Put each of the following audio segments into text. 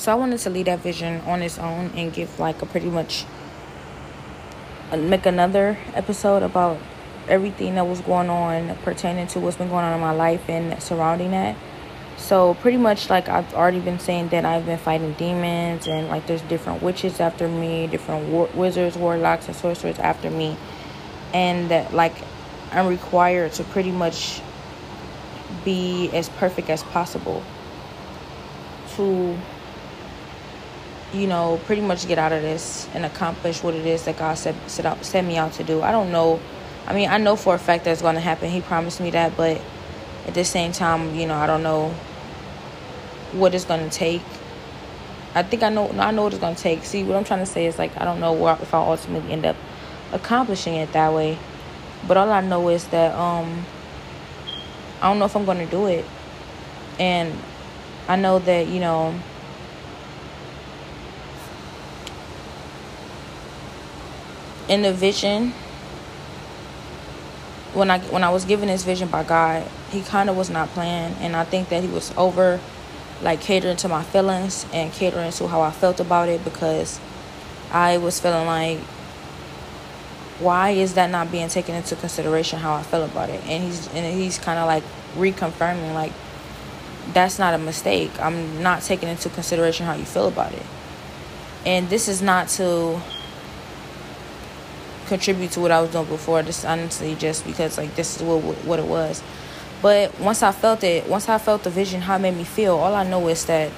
so I wanted to leave that vision on its own and give like a pretty much uh, make another episode about everything that was going on pertaining to what's been going on in my life and surrounding that. So pretty much like I've already been saying that I've been fighting demons and like there's different witches after me, different war- wizards, warlocks, and sorcerers after me, and that like I'm required to pretty much be as perfect as possible to you know, pretty much get out of this and accomplish what it is that God set set out set me out to do. I don't know. I mean, I know for a fact that's going to happen. He promised me that, but at the same time, you know, I don't know what it's going to take. I think I know. I know what it's going to take. See, what I'm trying to say is like I don't know where, if I'll ultimately end up accomplishing it that way. But all I know is that um, I don't know if I'm going to do it, and I know that you know in the vision when I when I was given this vision by God, he kind of was not playing, and I think that he was over like catering to my feelings and catering to how I felt about it because I was feeling like why is that not being taken into consideration how I feel about it? And he's and he's kind of like reconfirming like that's not a mistake. I'm not taking into consideration how you feel about it. And this is not to contribute to what I was doing before. Just honestly, just because like this is what what it was. But once I felt it, once I felt the vision, how it made me feel. All I know is that,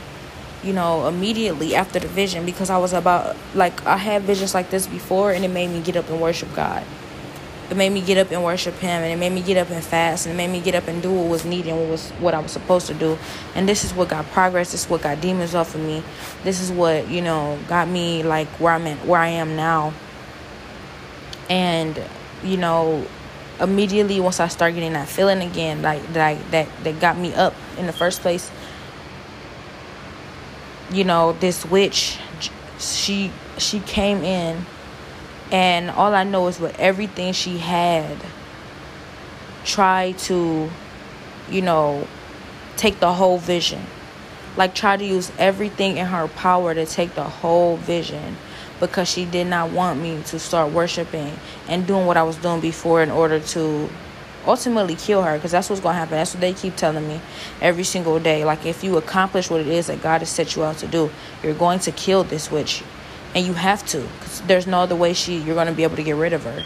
you know, immediately after the vision, because I was about like I had visions like this before, and it made me get up and worship God. It made me get up and worship Him, and it made me get up and fast, and it made me get up and do what was needed, what was what I was supposed to do. And this is what got progress. This is what got demons off of me. This is what you know got me like where I'm at, where I am now and you know immediately once i start getting that feeling again like that that that got me up in the first place you know this witch she she came in and all i know is with everything she had try to you know take the whole vision. Like try to use everything in her power to take the whole vision because she did not want me to start worshiping and doing what I was doing before in order to ultimately kill her because that's what's going to happen. That's what they keep telling me every single day. Like, if you accomplish what it is that God has set you out to do, you're going to kill this witch. And you have to because there's no other way she you're going to be able to get rid of her.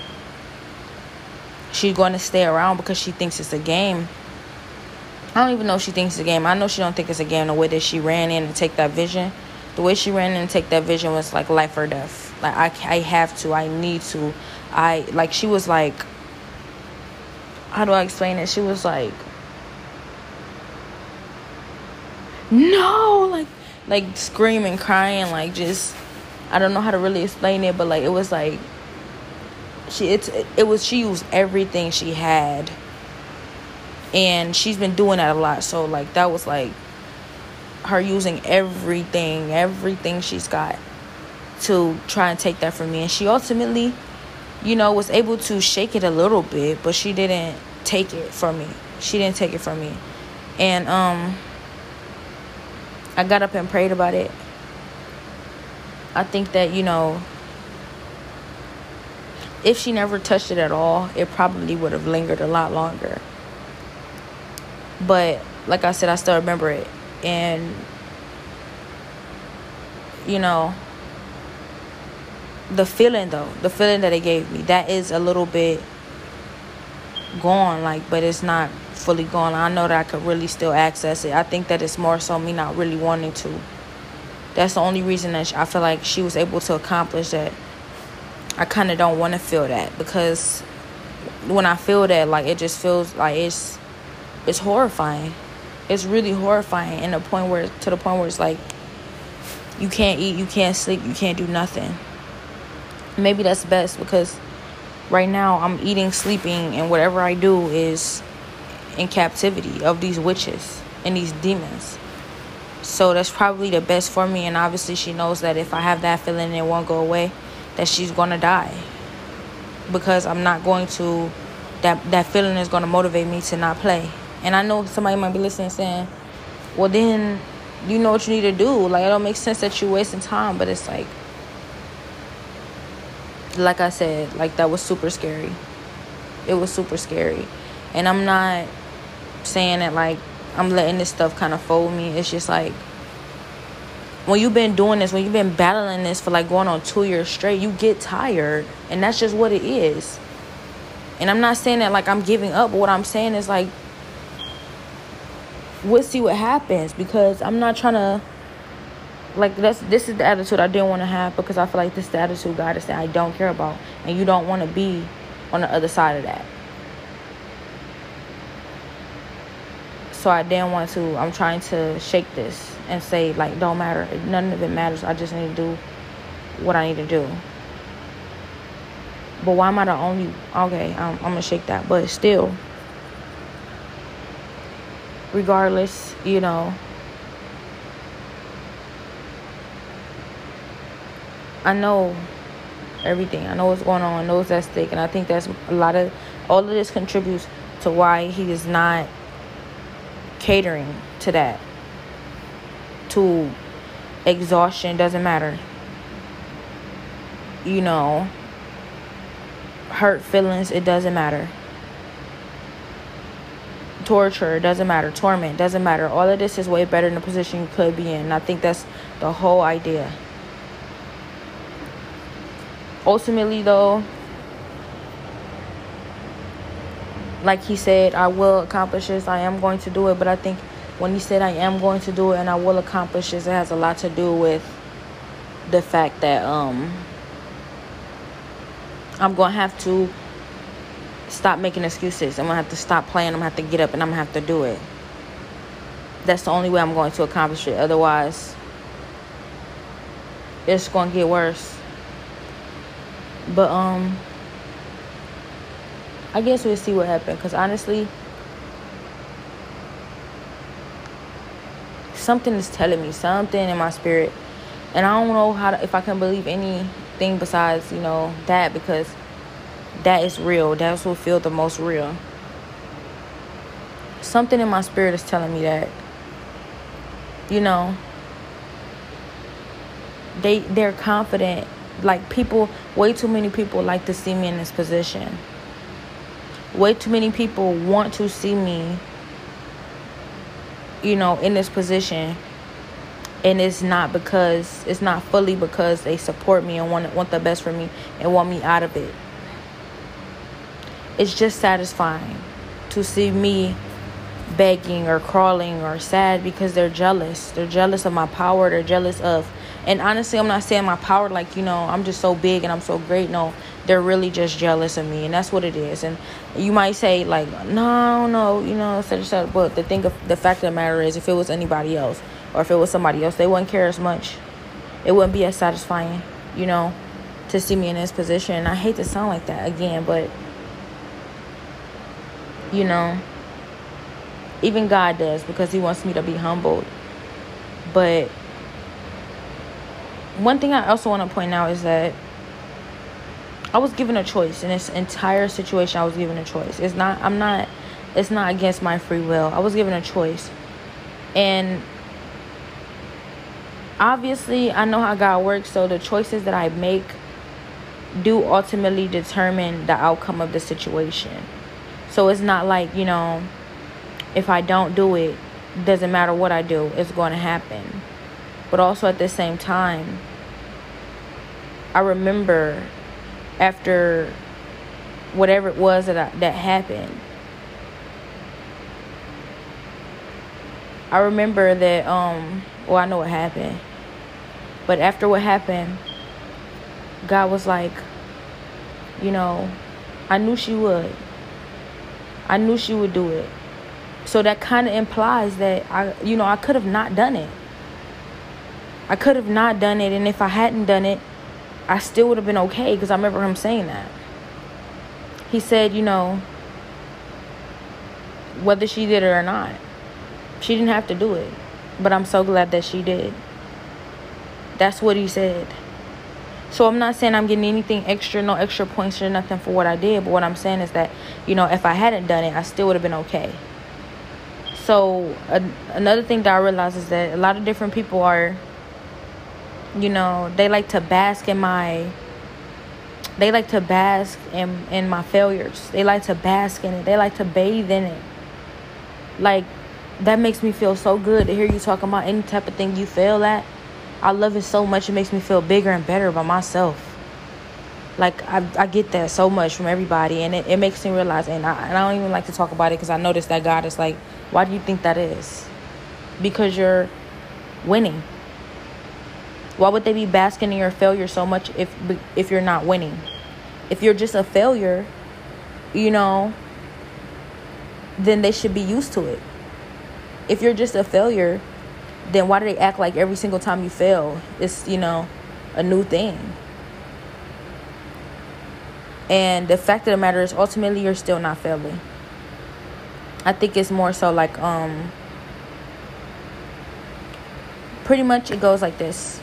She's going to stay around because she thinks it's a game. I don't even know if she thinks it's a game. I know she don't think it's a game the way that she ran in to take that vision the way she ran and take that vision was like life or death. Like I, I have to, I need to. I like she was like, how do I explain it? She was like, no, like, like screaming, crying, like just, I don't know how to really explain it, but like it was like, she it's it, it was she used everything she had, and she's been doing that a lot. So like that was like her using everything, everything she's got to try and take that from me. And she ultimately, you know, was able to shake it a little bit, but she didn't take it from me. She didn't take it from me. And um I got up and prayed about it. I think that, you know, if she never touched it at all, it probably would have lingered a lot longer. But like I said, I still remember it and you know the feeling though the feeling that it gave me that is a little bit gone like but it's not fully gone. I know that i could really still access it. I think that it's more so me not really wanting to. That's the only reason that i feel like she was able to accomplish that. I kind of don't want to feel that because when i feel that like it just feels like it's it's horrifying it's really horrifying in the point where to the point where it's like you can't eat, you can't sleep, you can't do nothing. Maybe that's best because right now I'm eating, sleeping, and whatever I do is in captivity of these witches and these demons. So that's probably the best for me. And obviously, she knows that if I have that feeling and it won't go away, that she's gonna die because I'm not going to. That that feeling is gonna motivate me to not play. And I know somebody might be listening saying, well, then you know what you need to do. Like it don't make sense that you're wasting time, but it's like like I said, like that was super scary. It was super scary. And I'm not saying that like I'm letting this stuff kind of fold me. It's just like when you've been doing this, when you've been battling this for like going on two years straight, you get tired. And that's just what it is. And I'm not saying that like I'm giving up, but what I'm saying is like we'll see what happens because I'm not trying to like that's this is the attitude I didn't want to have because I feel like this is the attitude God is saying I don't care about and you don't want to be on the other side of that. So I didn't want to I'm trying to shake this and say like don't matter none of it matters I just need to do what I need to do. But why am I the only okay I'm, I'm gonna shake that but still regardless you know I know everything. I know what's going on. I know what's at stake, and I think that's a lot of all of this contributes to why he is not catering to that. To exhaustion doesn't matter. You know, hurt feelings it doesn't matter. Torture doesn't matter. Torment doesn't matter. All of this is way better than the position you could be in. And I think that's the whole idea ultimately though like he said i will accomplish this i am going to do it but i think when he said i am going to do it and i will accomplish this it has a lot to do with the fact that um i'm gonna have to stop making excuses. I'm gonna have to stop playing. I'm gonna have to get up and i'm gonna have to do it. That's the only way i'm going to accomplish it. Otherwise it's gonna get worse. But um I guess we'll see what happens cuz honestly something is telling me something in my spirit. And I don't know how to, if I can believe anything besides, you know, that because that is real. That's what feels the most real. Something in my spirit is telling me that you know they they're confident like people way too many people like to see me in this position way too many people want to see me you know in this position and it's not because it's not fully because they support me and want want the best for me and want me out of it it's just satisfying to see me begging or crawling or sad because they're jealous they're jealous of my power they're jealous of and honestly, I'm not saying my power like, you know, I'm just so big and I'm so great. No, they're really just jealous of me. And that's what it is. And you might say, like, no, no, you know, such and such. But the thing of the fact of the matter is, if it was anybody else or if it was somebody else, they wouldn't care as much. It wouldn't be as satisfying, you know, to see me in this position. And I hate to sound like that again, but, you know, even God does because He wants me to be humbled. But one thing I also want to point out is that I was given a choice in this entire situation. I was given a choice. It's not. I'm not. It's not against my free will. I was given a choice, and obviously, I know how God works. So the choices that I make do ultimately determine the outcome of the situation. So it's not like you know, if I don't do it, doesn't matter what I do, it's going to happen but also at the same time, I remember after whatever it was that I, that happened. I remember that um well I know what happened. But after what happened, God was like, you know, I knew she would. I knew she would do it. So that kind of implies that I you know, I could have not done it. I could have not done it, and if I hadn't done it, I still would have been okay because I remember him saying that. He said, you know, whether she did it or not, she didn't have to do it, but I'm so glad that she did. That's what he said. So I'm not saying I'm getting anything extra, no extra points or nothing for what I did, but what I'm saying is that, you know, if I hadn't done it, I still would have been okay. so another thing that I realized is that a lot of different people are, you know, they like to bask in my. They like to bask in in my failures. They like to bask in it. They like to bathe in it. Like that makes me feel so good to hear you talking about any type of thing you fail at. I love it so much. It makes me feel bigger and better about myself. Like I, I get that so much from everybody, and it, it makes me realize. And I, and I don't even like to talk about it because I noticed that God is like, why do you think that is? Because you're winning. Why would they be basking in your failure so much if if you're not winning? If you're just a failure, you know, then they should be used to it. If you're just a failure, then why do they act like every single time you fail it's, you know, a new thing? And the fact of the matter is ultimately you're still not failing. I think it's more so like um pretty much it goes like this.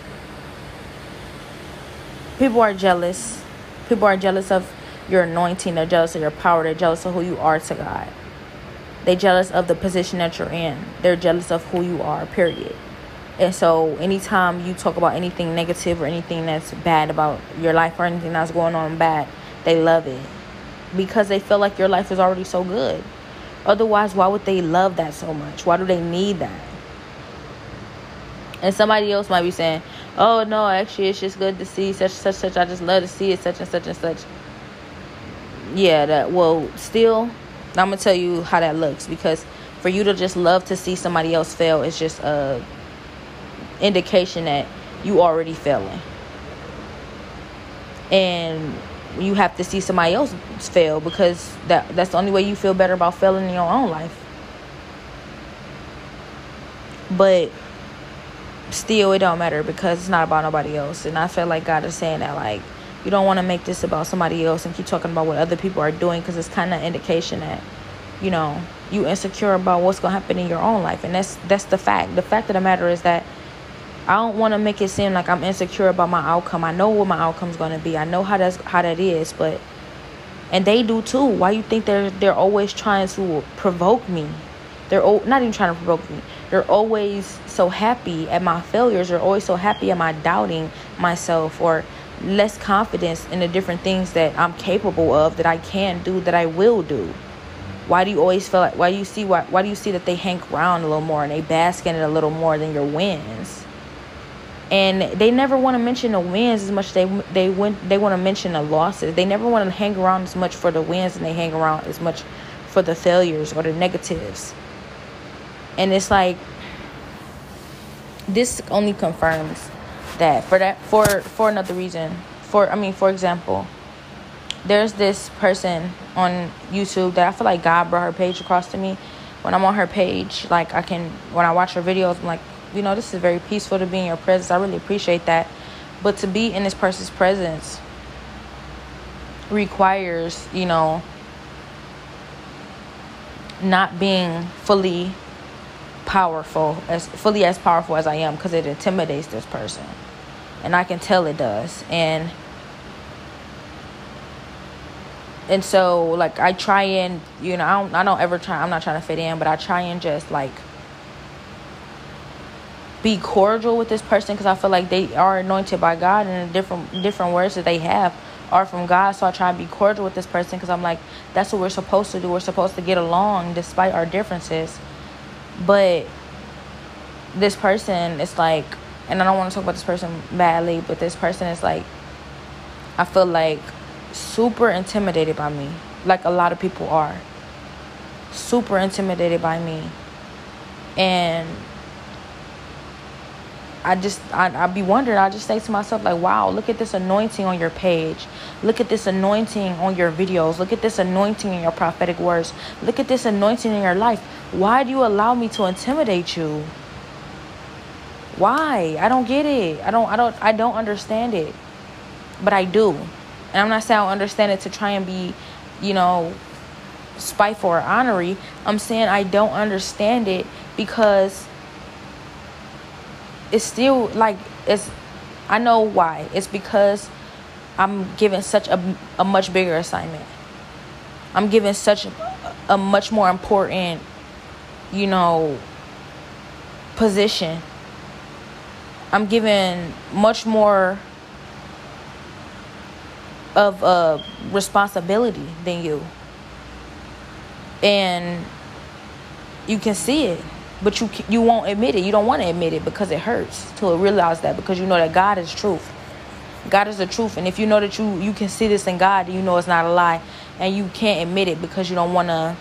People are jealous. People are jealous of your anointing, they're jealous of your power, they're jealous of who you are to God. They're jealous of the position that you're in. They're jealous of who you are, period. And so anytime you talk about anything negative or anything that's bad about your life or anything that's going on bad, they love it. Because they feel like your life is already so good. Otherwise, why would they love that so much? Why do they need that? And somebody else might be saying, "Oh no, actually, it's just good to see such such such. I just love to see it, such and such and such." Yeah, that. Well, still, I'm gonna tell you how that looks because for you to just love to see somebody else fail is just a indication that you already failing. And you have to see somebody else fail because that that's the only way you feel better about failing in your own life. But still it don't matter because it's not about nobody else. And I feel like God is saying that like you don't want to make this about somebody else and keep talking about what other people are doing because it's kind of indication that you know you insecure about what's going to happen in your own life and that's that's the fact the fact of the matter is that I don't want to make it seem like I'm insecure about my outcome. I know what my outcome's going to be. I know how that's how that is, but and they do too. Why you think they're they're always trying to provoke me? They're not even trying to provoke me. They're always so happy at my failures. They're always so happy at my doubting myself or less confidence in the different things that I'm capable of, that I can do, that I will do. Why do you always feel like? Why do you see? Why, why do you see that they hang around a little more and they bask in it a little more than your wins? and they never want to mention the wins as much they they went they want to mention the losses they never want to hang around as much for the wins and they hang around as much for the failures or the negatives and it's like this only confirms that for that for for another reason for i mean for example there's this person on youtube that i feel like god brought her page across to me when i'm on her page like i can when i watch her videos i'm like you know, this is very peaceful to be in your presence. I really appreciate that. But to be in this person's presence requires, you know, not being fully powerful as fully as powerful as I am because it intimidates this person. And I can tell it does. And and so like I try and you know, I don't I don't ever try I'm not trying to fit in, but I try and just like be cordial with this person because I feel like they are anointed by God and the different different words that they have are from God. So I try to be cordial with this person because I'm like, that's what we're supposed to do. We're supposed to get along despite our differences. But this person is like, and I don't want to talk about this person badly, but this person is like, I feel like super intimidated by me, like a lot of people are. Super intimidated by me. And I just I I be wondering. I just say to myself like, wow, look at this anointing on your page. Look at this anointing on your videos. Look at this anointing in your prophetic words. Look at this anointing in your life. Why do you allow me to intimidate you? Why? I don't get it. I don't I don't I don't understand it. But I do. And I'm not saying I understand it to try and be, you know, spiteful or honorary. I'm saying I don't understand it because it's still like it's I know why. It's because I'm given such a, a much bigger assignment. I'm given such a, a much more important you know, position. I'm given much more of a responsibility than you. And you can see it, but you you won't admit it. You don't want to admit it because it hurts to realize that because you know that God is truth. God is the truth, and if you know that you you can see this in God, you know it's not a lie, and you can't admit it because you don't want to.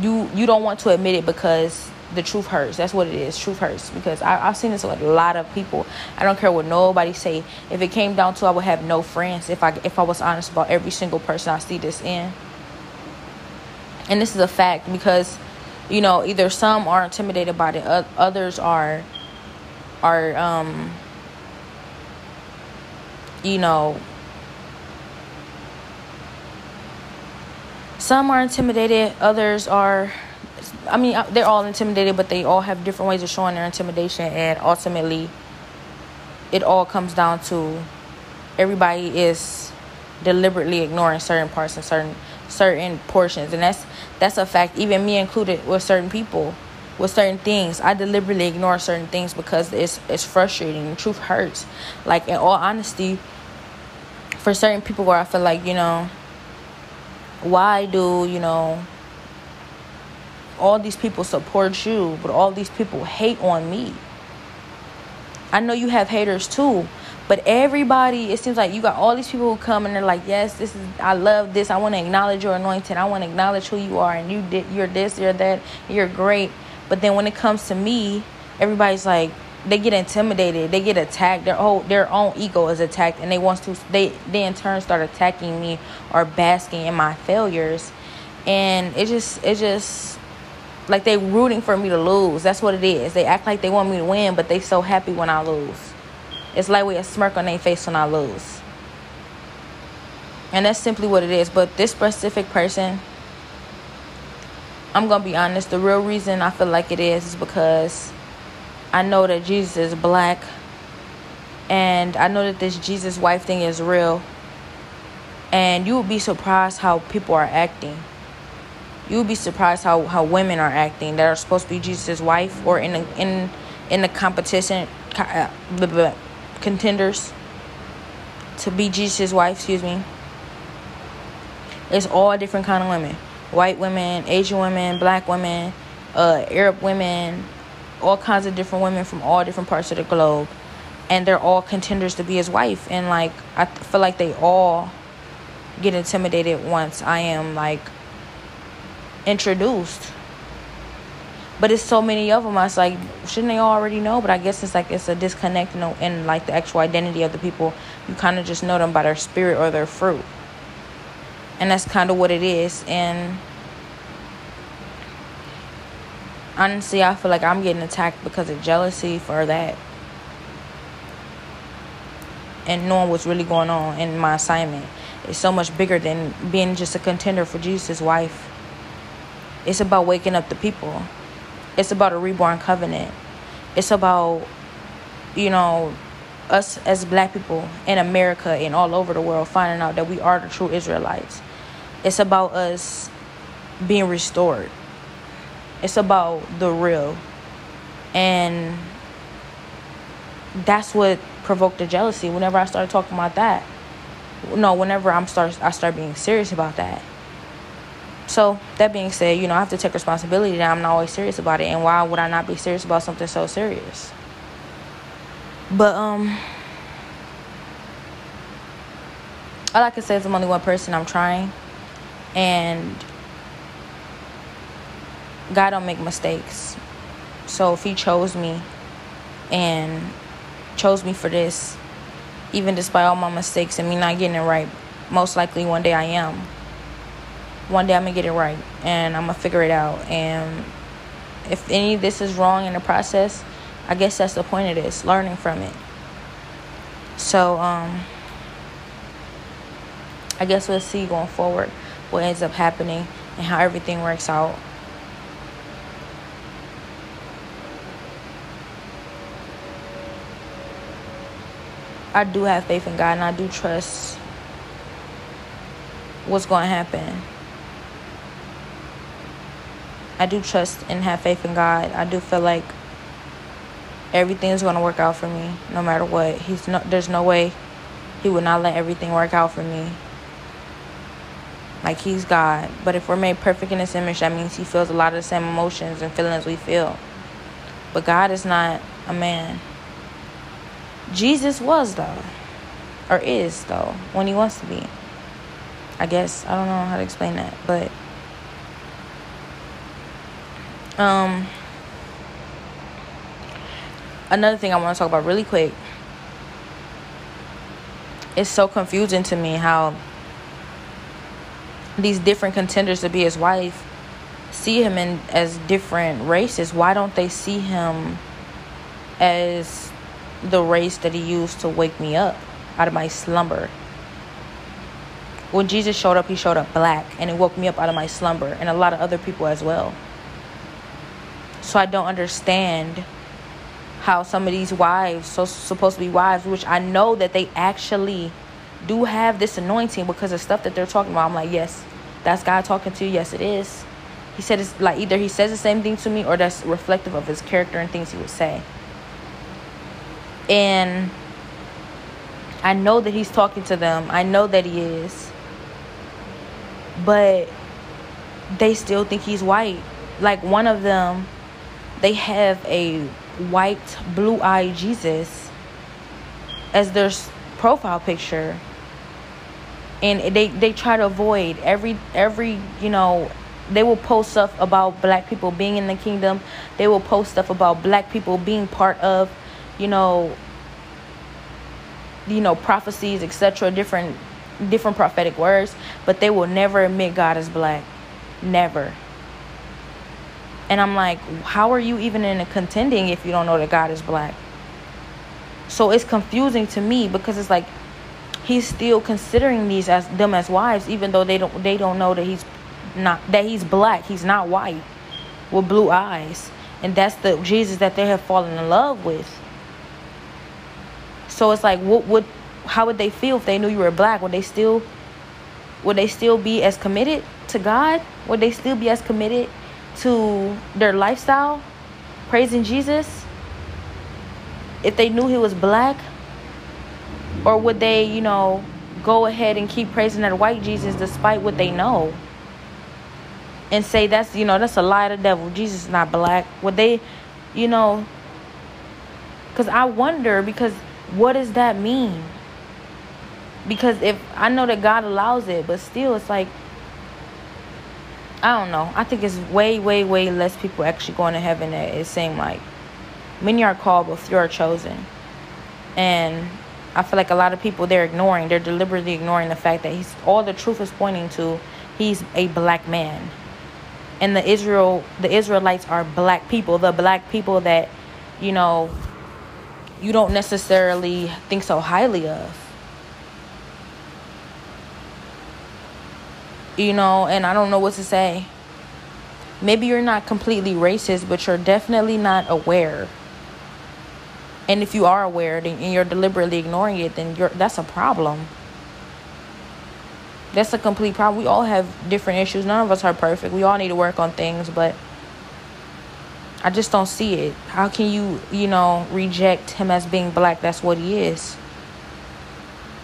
You you don't want to admit it because the truth hurts. That's what it is. Truth hurts because I, have seen this with a lot of people. I don't care what nobody say. If it came down to, I would have no friends if I if I was honest about every single person I see this in. And this is a fact because, you know, either some are intimidated by it, others are, are um, you know, some are intimidated, others are I mean, uh, they're all intimidated, but they all have different ways of showing their intimidation, and ultimately, it all comes down to everybody is deliberately ignoring certain parts and certain certain portions, and that's that's a fact. Even me included, with certain people, with certain things, I deliberately ignore certain things because it's it's frustrating. The truth hurts. Like in all honesty, for certain people, where I feel like you know, why do you know all these people support you, but all these people hate on me. I know you have haters too, but everybody, it seems like you got all these people who come and they're like, "Yes, this is I love this. I want to acknowledge your anointing. I want to acknowledge who you are, and you did you're this, you're that, you're great." But then when it comes to me, everybody's like, they get intimidated, they get attacked. Their whole their own ego is attacked, and they want to they they in turn start attacking me or basking in my failures, and it just it just like they rooting for me to lose. That's what it is. They act like they want me to win, but they so happy when I lose. It's like with a smirk on their face when I lose. And that's simply what it is. But this specific person, I'm gonna be honest, the real reason I feel like it is is because I know that Jesus is black and I know that this Jesus wife thing is real. And you would be surprised how people are acting you'll be surprised how, how women are acting that are supposed to be Jesus' wife or in the, in in the competition uh, contenders to be Jesus' wife. Excuse me. It's all different kind of women: white women, Asian women, black women, uh, Arab women, all kinds of different women from all different parts of the globe, and they're all contenders to be his wife. And like I feel like they all get intimidated once I am like introduced. But it's so many of them. I was like, shouldn't they already know? But I guess it's like it's a disconnect in, in like the actual identity of the people. You kind of just know them by their spirit or their fruit, and that's kind of what it is. And honestly, I feel like I'm getting attacked because of jealousy for that, and knowing what's really going on in my assignment. It's so much bigger than being just a contender for Jesus' wife. It's about waking up the people. It's about a reborn covenant. It's about, you know, us as black people in America and all over the world finding out that we are the true Israelites. It's about us being restored. It's about the real. And that's what provoked the jealousy whenever I started talking about that. No, whenever I'm start I start being serious about that. So that being said, you know, I have to take responsibility that I'm not always serious about it. And why would I not be serious about something so serious? But um all I can say is I'm only one person. I'm trying. And God don't make mistakes. So if he chose me and chose me for this, even despite all my mistakes and me not getting it right, most likely one day I am one day I'm gonna get it right and I'm gonna figure it out. And if any of this is wrong in the process, I guess that's the point of this learning from it. So, um, I guess we'll see going forward what ends up happening and how everything works out. I do have faith in God and I do trust what's going to happen. I do trust and have faith in God. I do feel like everything's going to work out for me no matter what. He's no there's no way he would not let everything work out for me. Like he's God. But if we're made perfect in his image, that means he feels a lot of the same emotions and feelings we feel. But God is not a man. Jesus was though. Or is though, when he wants to be. I guess I don't know how to explain that, but um another thing I want to talk about really quick. It's so confusing to me how these different contenders to be his wife see him in as different races. Why don't they see him as the race that he used to wake me up out of my slumber? When Jesus showed up, he showed up black and it woke me up out of my slumber and a lot of other people as well. So I don't understand how some of these wives, so supposed to be wives, which I know that they actually do have this anointing because of stuff that they're talking about. I'm like, yes, that's God talking to you. Yes, it is. He said it's like either he says the same thing to me or that's reflective of his character and things he would say. And I know that he's talking to them. I know that he is. But they still think he's white. Like one of them, they have a white, blue eyed Jesus as their profile picture. And they, they try to avoid every every you know they will post stuff about black people being in the kingdom. They will post stuff about black people being part of, you know, you know, prophecies, etc., different different prophetic words, but they will never admit God is black. Never. And I'm like, how are you even in a contending if you don't know that God is black? So it's confusing to me because it's like he's still considering these as them as wives, even though they don't they don't know that he's not that he's black. He's not white with blue eyes, and that's the Jesus that they have fallen in love with. So it's like, what would how would they feel if they knew you were black? Would they still would they still be as committed to God? Would they still be as committed to their lifestyle, praising Jesus, if they knew he was black? Or would they, you know, go ahead and keep praising that white Jesus despite what they know? And say that's, you know, that's a lie of the devil. Jesus is not black. Would they, you know, because I wonder, because what does that mean? Because if I know that God allows it, but still, it's like, I don't know. I think it's way, way, way less people actually going to heaven. That it seems like many are called, but few are chosen. And I feel like a lot of people they're ignoring. They're deliberately ignoring the fact that he's all the truth is pointing to. He's a black man, and the Israel, the Israelites are black people. The black people that, you know, you don't necessarily think so highly of. You know, and I don't know what to say. Maybe you're not completely racist, but you're definitely not aware. And if you are aware and you're deliberately ignoring it, then you're that's a problem. That's a complete problem. We all have different issues. None of us are perfect. We all need to work on things, but I just don't see it. How can you, you know, reject him as being black? That's what he is.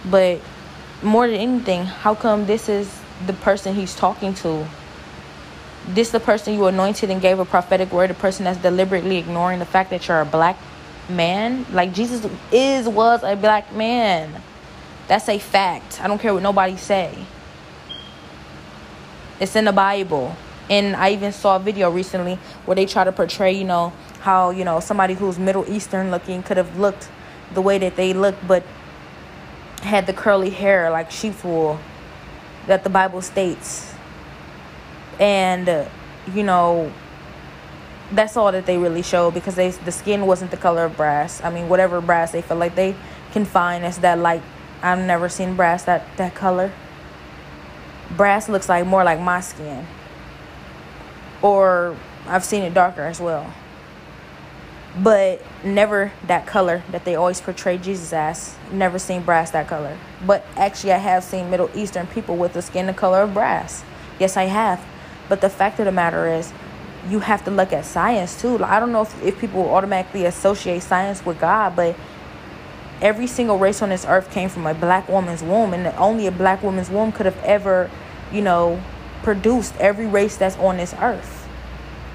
But more than anything, how come this is the person he's talking to. This the person you anointed and gave a prophetic word, the person that's deliberately ignoring the fact that you're a black man. Like Jesus is was a black man. That's a fact. I don't care what nobody say. It's in the Bible. And I even saw a video recently where they try to portray, you know, how, you know, somebody who's Middle Eastern looking could have looked the way that they look, but had the curly hair like sheep's wool that the Bible states. And, uh, you know, that's all that they really show because they the skin wasn't the color of brass. I mean, whatever brass they feel like they can find is that light. I've never seen brass that that color. Brass looks like more like my skin. Or I've seen it darker as well. But never that color that they always portray Jesus as. Never seen brass that color. But actually, I have seen Middle Eastern people with the skin the color of brass. Yes, I have. But the fact of the matter is, you have to look at science too. I don't know if, if people automatically associate science with God, but every single race on this earth came from a black woman's womb, and only a black woman's womb could have ever, you know, produced every race that's on this earth.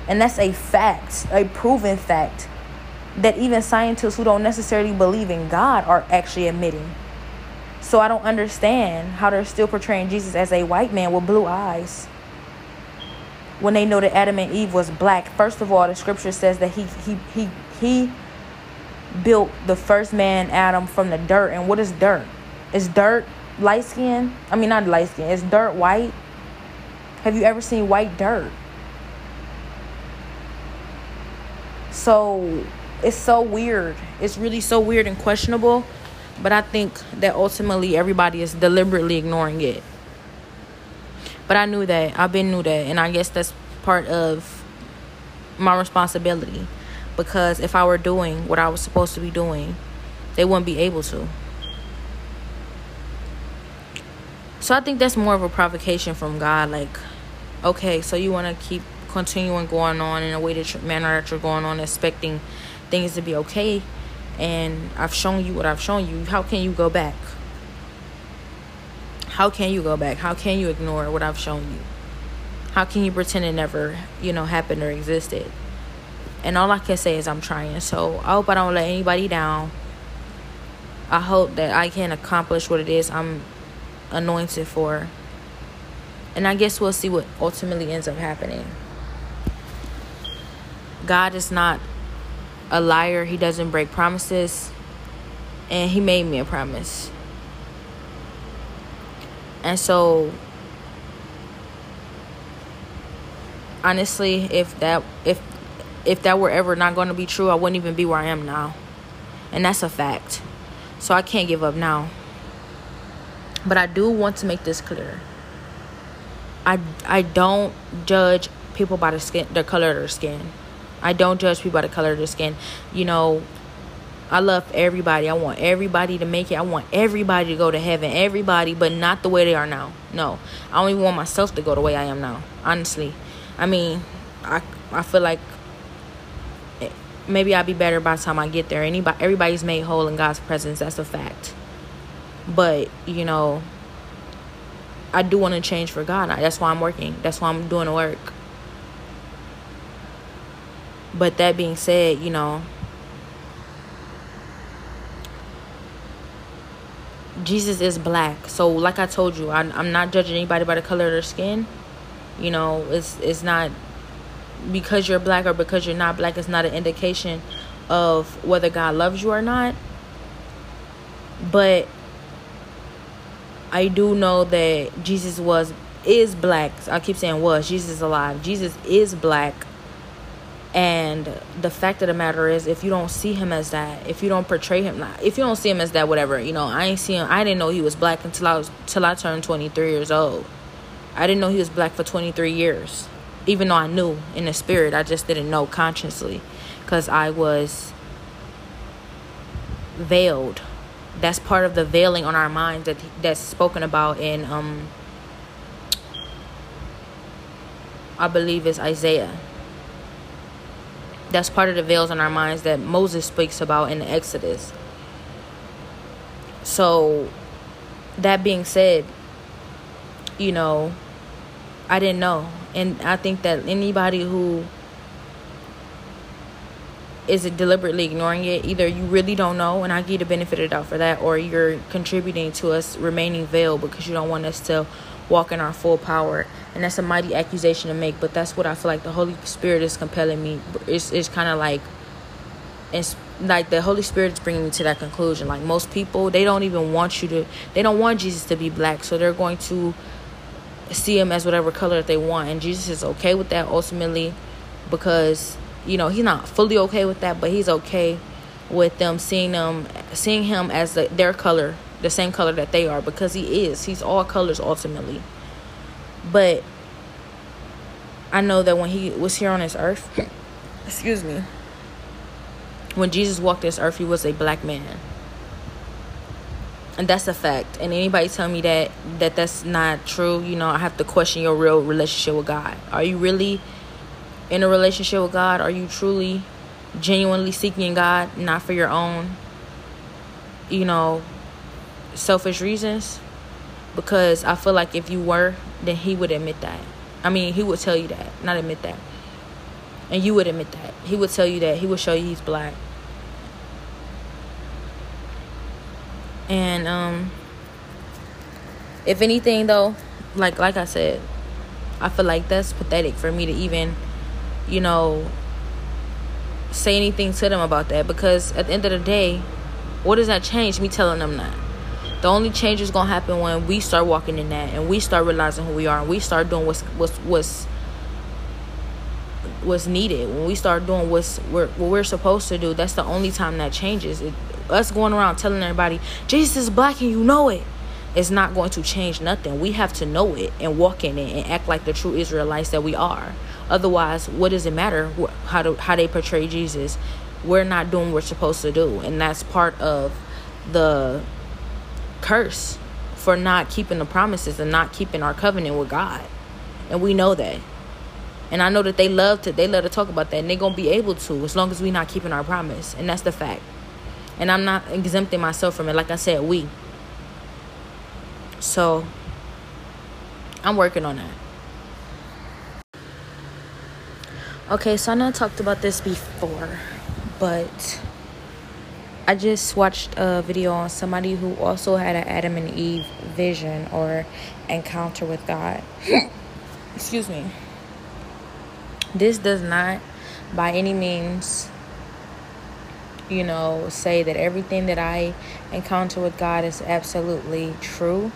And that's a fact, a proven fact that even scientists who don't necessarily believe in God are actually admitting. So I don't understand how they're still portraying Jesus as a white man with blue eyes when they know that Adam and Eve was black. First of all, the scripture says that he he he he built the first man Adam from the dirt. And what is dirt? Is dirt light skin? I mean not light skin. Is dirt white? Have you ever seen white dirt? So it's so weird. It's really so weird and questionable. But I think that ultimately everybody is deliberately ignoring it. But I knew that. I've been knew that. And I guess that's part of my responsibility. Because if I were doing what I was supposed to be doing, they wouldn't be able to. So I think that's more of a provocation from God. Like, okay, so you want to keep continuing going on in a way that manner that you're going on, expecting things to be okay. And I've shown you what I've shown you. How can you go back? How can you go back? How can you ignore what I've shown you? How can you pretend it never, you know, happened or existed? And all I can say is I'm trying. So I hope I don't let anybody down. I hope that I can accomplish what it is I'm anointed for. And I guess we'll see what ultimately ends up happening. God is not a liar, He doesn't break promises. And He made me a promise. And so honestly, if that if if that were ever not going to be true, I wouldn't even be where I am now. And that's a fact. So I can't give up now. But I do want to make this clear. I I don't judge people by the skin the color of their skin. I don't judge people by the color of their skin. You know, I love everybody. I want everybody to make it. I want everybody to go to heaven. Everybody, but not the way they are now. No. I don't even want myself to go the way I am now. Honestly. I mean, I I feel like maybe I'll be better by the time I get there. Anybody everybody's made whole in God's presence. That's a fact. But, you know, I do want to change for God. That's why I'm working. That's why I'm doing the work. But that being said, you know, Jesus is black. So like I told you, I'm, I'm not judging anybody by the color of their skin. You know, it's it's not because you're black or because you're not black. It's not an indication of whether God loves you or not. But I do know that Jesus was is black. I keep saying was. Jesus is alive. Jesus is black and the fact of the matter is, if you don't see him as that, if you don't portray him, not if you don't see him as that, whatever, you know, I ain't see him. I didn't know he was black until I was till I turned 23 years old. I didn't know he was black for 23 years, even though I knew in the spirit. I just didn't know consciously, because I was veiled. That's part of the veiling on our minds that that's spoken about in um. I believe it's Isaiah that's part of the veils in our minds that Moses speaks about in the Exodus. So, that being said, you know, I didn't know. And I think that anybody who is deliberately ignoring it, either you really don't know, and I give the benefit of the doubt for that, or you're contributing to us remaining veiled because you don't want us to walk in our full power. And that's a mighty accusation to make, but that's what I feel like the Holy Spirit is compelling me. It's, it's kind of like, it's like the Holy Spirit is bringing me to that conclusion. Like most people, they don't even want you to, they don't want Jesus to be black, so they're going to see him as whatever color that they want. And Jesus is okay with that ultimately because, you know, he's not fully okay with that, but he's okay with them seeing them seeing him as the, their color the same color that they are because he is. He's all colors ultimately. But I know that when he was here on this earth, excuse me, when Jesus walked this earth, he was a black man. And that's a fact. And anybody tell me that that that's not true, you know, I have to question your real relationship with God. Are you really in a relationship with God? Are you truly genuinely seeking God, not for your own, you know, selfish reasons? Because I feel like if you were, then He would admit that. I mean, He would tell you that, not admit that. And you would admit that. He would tell you that. He would show you He's black. And, um, if anything, though, like like I said, I feel like that's pathetic for me to even, you know, say anything to them about that because at the end of the day, what does that change? Me telling them that. The only change is gonna happen when we start walking in that and we start realizing who we are and we start doing what's what's what's what's needed. When we start doing what's we're, what we're supposed to do, that's the only time that changes. It, us going around telling everybody Jesus is black and you know it it's not going to change nothing. We have to know it and walk in it and act like the true Israelites that we are. Otherwise, what does it matter how how they portray Jesus? We're not doing what we're supposed to do, and that's part of the curse for not keeping the promises and not keeping our covenant with God. And we know that. And I know that they love to they love to talk about that and they're gonna be able to as long as we're not keeping our promise. And that's the fact. And I'm not exempting myself from it. Like I said, we so I'm working on that. Okay, so I know I talked about this before, but I just watched a video on somebody who also had an Adam and Eve vision or encounter with God. Excuse me. This does not by any means you know say that everything that I encounter with God is absolutely true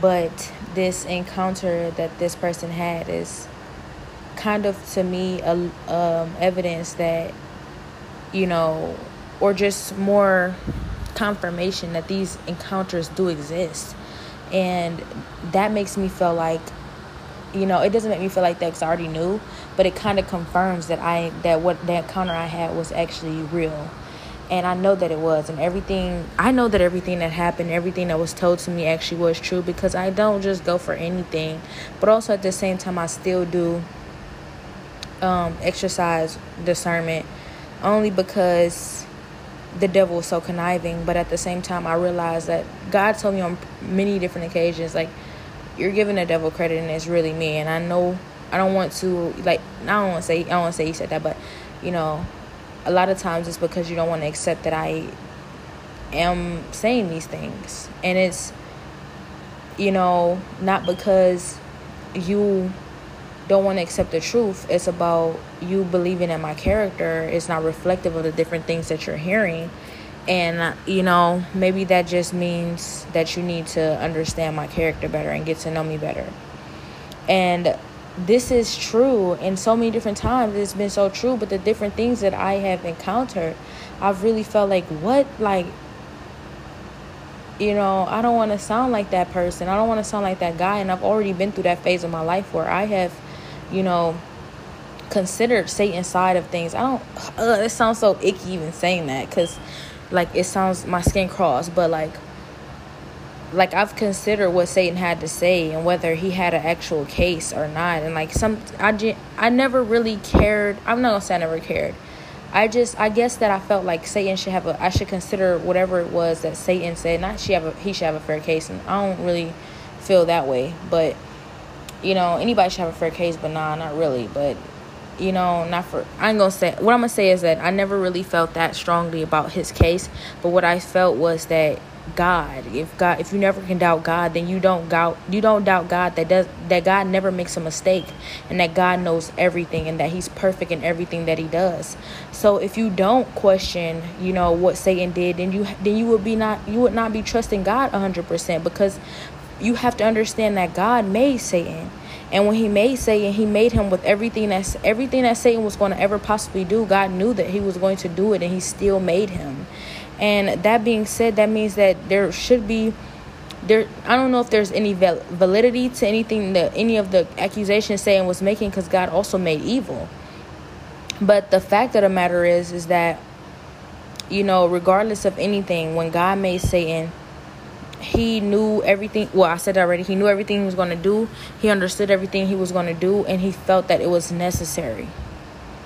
but this encounter that this person had is kind of to me a um, evidence that you know or just more confirmation that these encounters do exist. And that makes me feel like you know it doesn't make me feel like that i already knew but it kind of confirms that i that what that encounter i had was actually real. And I know that it was and everything I know that everything that happened everything that was told to me actually was true because I don't just go for anything but also at the same time I still do um, exercise discernment only because the devil is so conniving but at the same time I realized that God told me on many different occasions like you're giving the devil credit and it's really me and I know I don't want to like I don't want to say I don't want to say you said that but you know a lot of times it's because you don't want to accept that I am saying these things. And it's, you know, not because you don't want to accept the truth. It's about you believing in my character It's not reflective of the different things that you're hearing. And, you know, maybe that just means that you need to understand my character better and get to know me better. And this is true in so many different times it's been so true but the different things that i have encountered i've really felt like what like you know i don't want to sound like that person i don't want to sound like that guy and i've already been through that phase of my life where i have you know considered satan's side of things. I don't uh, it sounds so icky even saying that because like it sounds my skin crawls but like like I've considered what Satan had to say and whether he had an actual case or not. And like some I I never really cared. I'm not gonna say I never cared. I just I guess that I felt like Satan should have a I should consider whatever it was that Satan said. Not she have a he should have a fair case and I don't really feel that way. But you know anybody should have a fair case but nah not really but you know not for I'm gonna say what I'm gonna say is that I never really felt that strongly about his case but what I felt was that God. If God, if you never can doubt God, then you don't doubt you don't doubt God that does that God never makes a mistake, and that God knows everything, and that He's perfect in everything that He does. So if you don't question, you know what Satan did, then you then you would be not you would not be trusting God hundred percent because you have to understand that God made Satan. And when he made Satan, he made him with everything that's everything that Satan was going to ever possibly do. God knew that he was going to do it and he still made him. And that being said, that means that there should be there I don't know if there's any validity to anything that any of the accusations Satan was making cuz God also made evil. But the fact of the matter is is that you know, regardless of anything, when God made Satan he knew everything well i said already he knew everything he was going to do he understood everything he was going to do and he felt that it was necessary.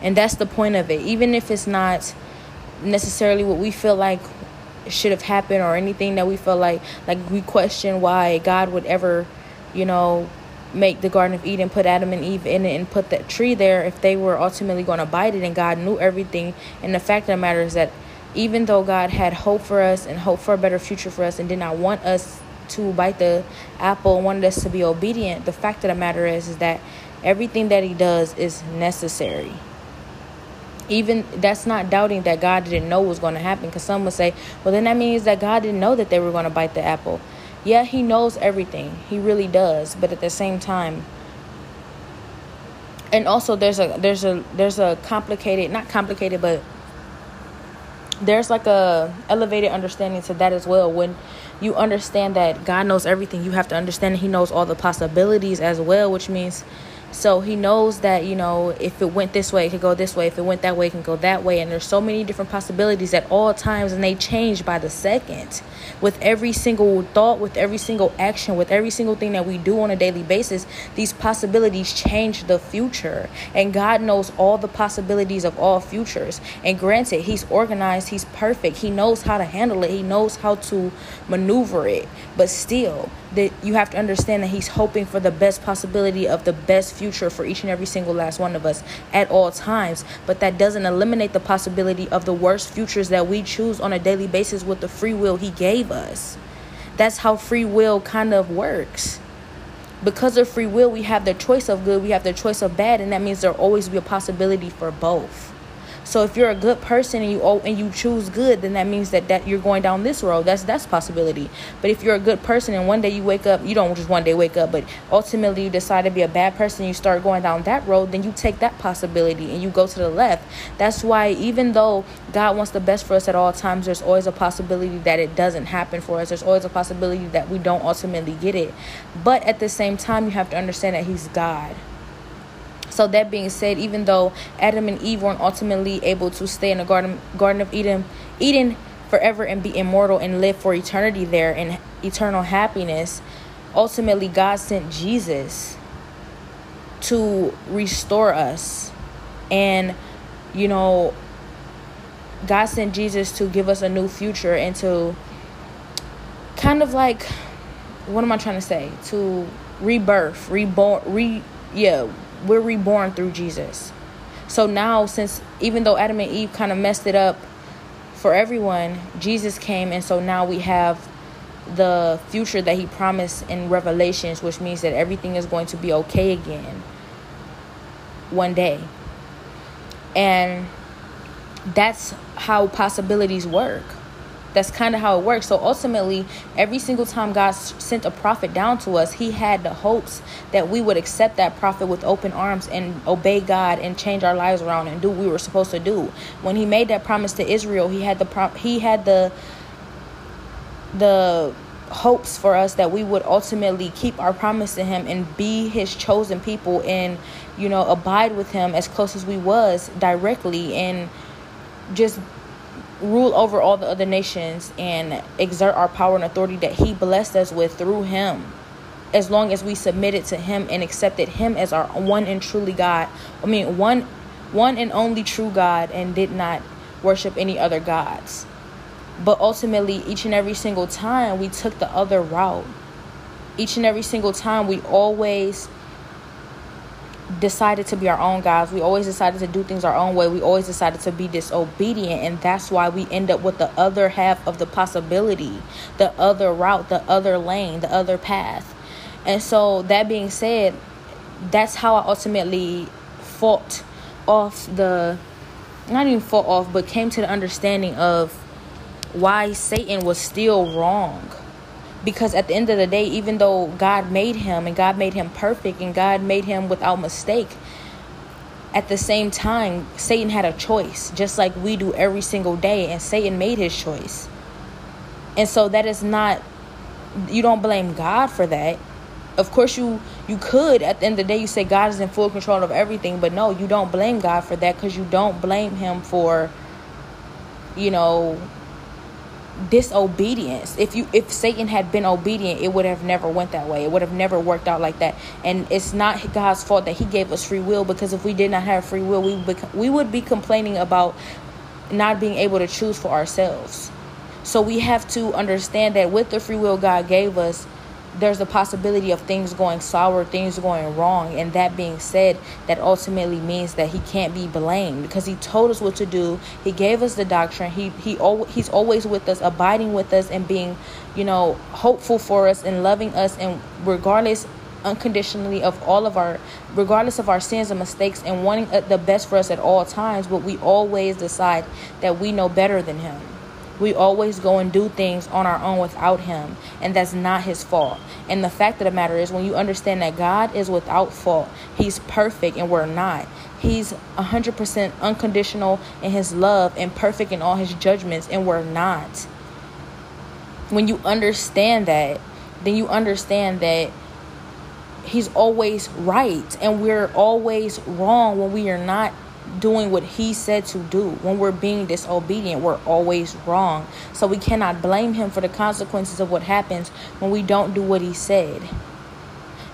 And that's the point of it. Even if it's not necessarily what we feel like should have happened or anything that we feel like like we question why god would ever you know make the garden of eden put adam and eve in it and put that tree there if they were ultimately going to bite it and god knew everything. And the fact of the matter is that even though God had hope for us and hope for a better future for us and did not want us to bite the apple wanted us to be obedient, the fact of the matter is, is that everything that He does is necessary. Even that's not doubting that God didn't know was going to happen because some would say, well, then that means that God didn't know that they were going to bite the apple. Yeah, He knows everything, He really does, but at the same time, and also there's a there's a there's a complicated not complicated but there's like a elevated understanding to that as well. When you understand that god knows everything you have to understand he knows all the possibilities as well which means so he knows that, you know, if it went this way, it could go this way. If it went that way, it can go that way. And there's so many different possibilities at all times, and they change by the second. With every single thought, with every single action, with every single thing that we do on a daily basis, these possibilities change the future. And God knows all the possibilities of all futures. And granted, He's organized, He's perfect, He knows how to handle it, He knows how to maneuver it. But still, that you have to understand that he's hoping for the best possibility of the best future for each and every single last one of us at all times. But that doesn't eliminate the possibility of the worst futures that we choose on a daily basis with the free will he gave us. That's how free will kind of works. Because of free will we have the choice of good we have the choice of bad and that means there'll always be a possibility for both so if you're a good person and you and you choose good, then that means that, that you're going down this road. That's that's possibility. But if you're a good person and one day you wake up, you don't just one day wake up, but ultimately you decide to be a bad person, you start going down that road, then you take that possibility and you go to the left. That's why even though God wants the best for us at all times, there's always a possibility that it doesn't happen for us. There's always a possibility that we don't ultimately get it. But at the same time, you have to understand that He's God. So that being said, even though Adam and Eve weren't ultimately able to stay in the garden Garden of Eden, Eden forever and be immortal and live for eternity there in eternal happiness, ultimately God sent Jesus to restore us. And you know, God sent Jesus to give us a new future and to kind of like what am I trying to say? To rebirth, reborn, re yeah, we're reborn through Jesus. So now, since even though Adam and Eve kind of messed it up for everyone, Jesus came, and so now we have the future that He promised in Revelations, which means that everything is going to be okay again one day. And that's how possibilities work. That's kind of how it works. So ultimately, every single time God sent a prophet down to us, He had the hopes that we would accept that prophet with open arms and obey God and change our lives around and do what we were supposed to do. When He made that promise to Israel, He had the pro- He had the the hopes for us that we would ultimately keep our promise to him and be his chosen people and you know abide with him as close as we was directly and just rule over all the other nations and exert our power and authority that he blessed us with through him. As long as we submitted to him and accepted him as our one and truly god i mean one one and only true god and did not worship any other gods. But ultimately each and every single time we took the other route. Each and every single time we always decided to be our own guys. We always decided to do things our own way. We always decided to be disobedient. And that's why we end up with the other half of the possibility, the other route, the other lane, the other path. And so, that being said, that's how I ultimately fought off the, not even fought off, but came to the understanding of why Satan was still wrong because at the end of the day even though god made him and god made him perfect and god made him without mistake at the same time satan had a choice just like we do every single day and satan made his choice. And so that is not you don't blame god for that. Of course you you could at the end of the day you say god is in full control of everything but no you don't blame god for that because you don't blame him for you know disobedience. If you if satan had been obedient it would have never went that way. It would have never worked out like that. And it's not god's fault that he gave us free will because if we did not have free will we we would be complaining about not being able to choose for ourselves. So we have to understand that with the free will god gave us there's a possibility of things going sour, things going wrong. And that being said, that ultimately means that he can't be blamed because he told us what to do. He gave us the doctrine. He he he's always with us, abiding with us, and being, you know, hopeful for us and loving us, and regardless unconditionally of all of our regardless of our sins and mistakes and wanting uh, the best for us at all times but we always decide that we know better than him we always go and do things on our own without Him, and that's not His fault. And the fact of the matter is, when you understand that God is without fault, He's perfect and we're not. He's 100% unconditional in His love and perfect in all His judgments, and we're not. When you understand that, then you understand that He's always right, and we're always wrong when we are not doing what he said to do. When we're being disobedient, we're always wrong. So we cannot blame him for the consequences of what happens when we don't do what he said.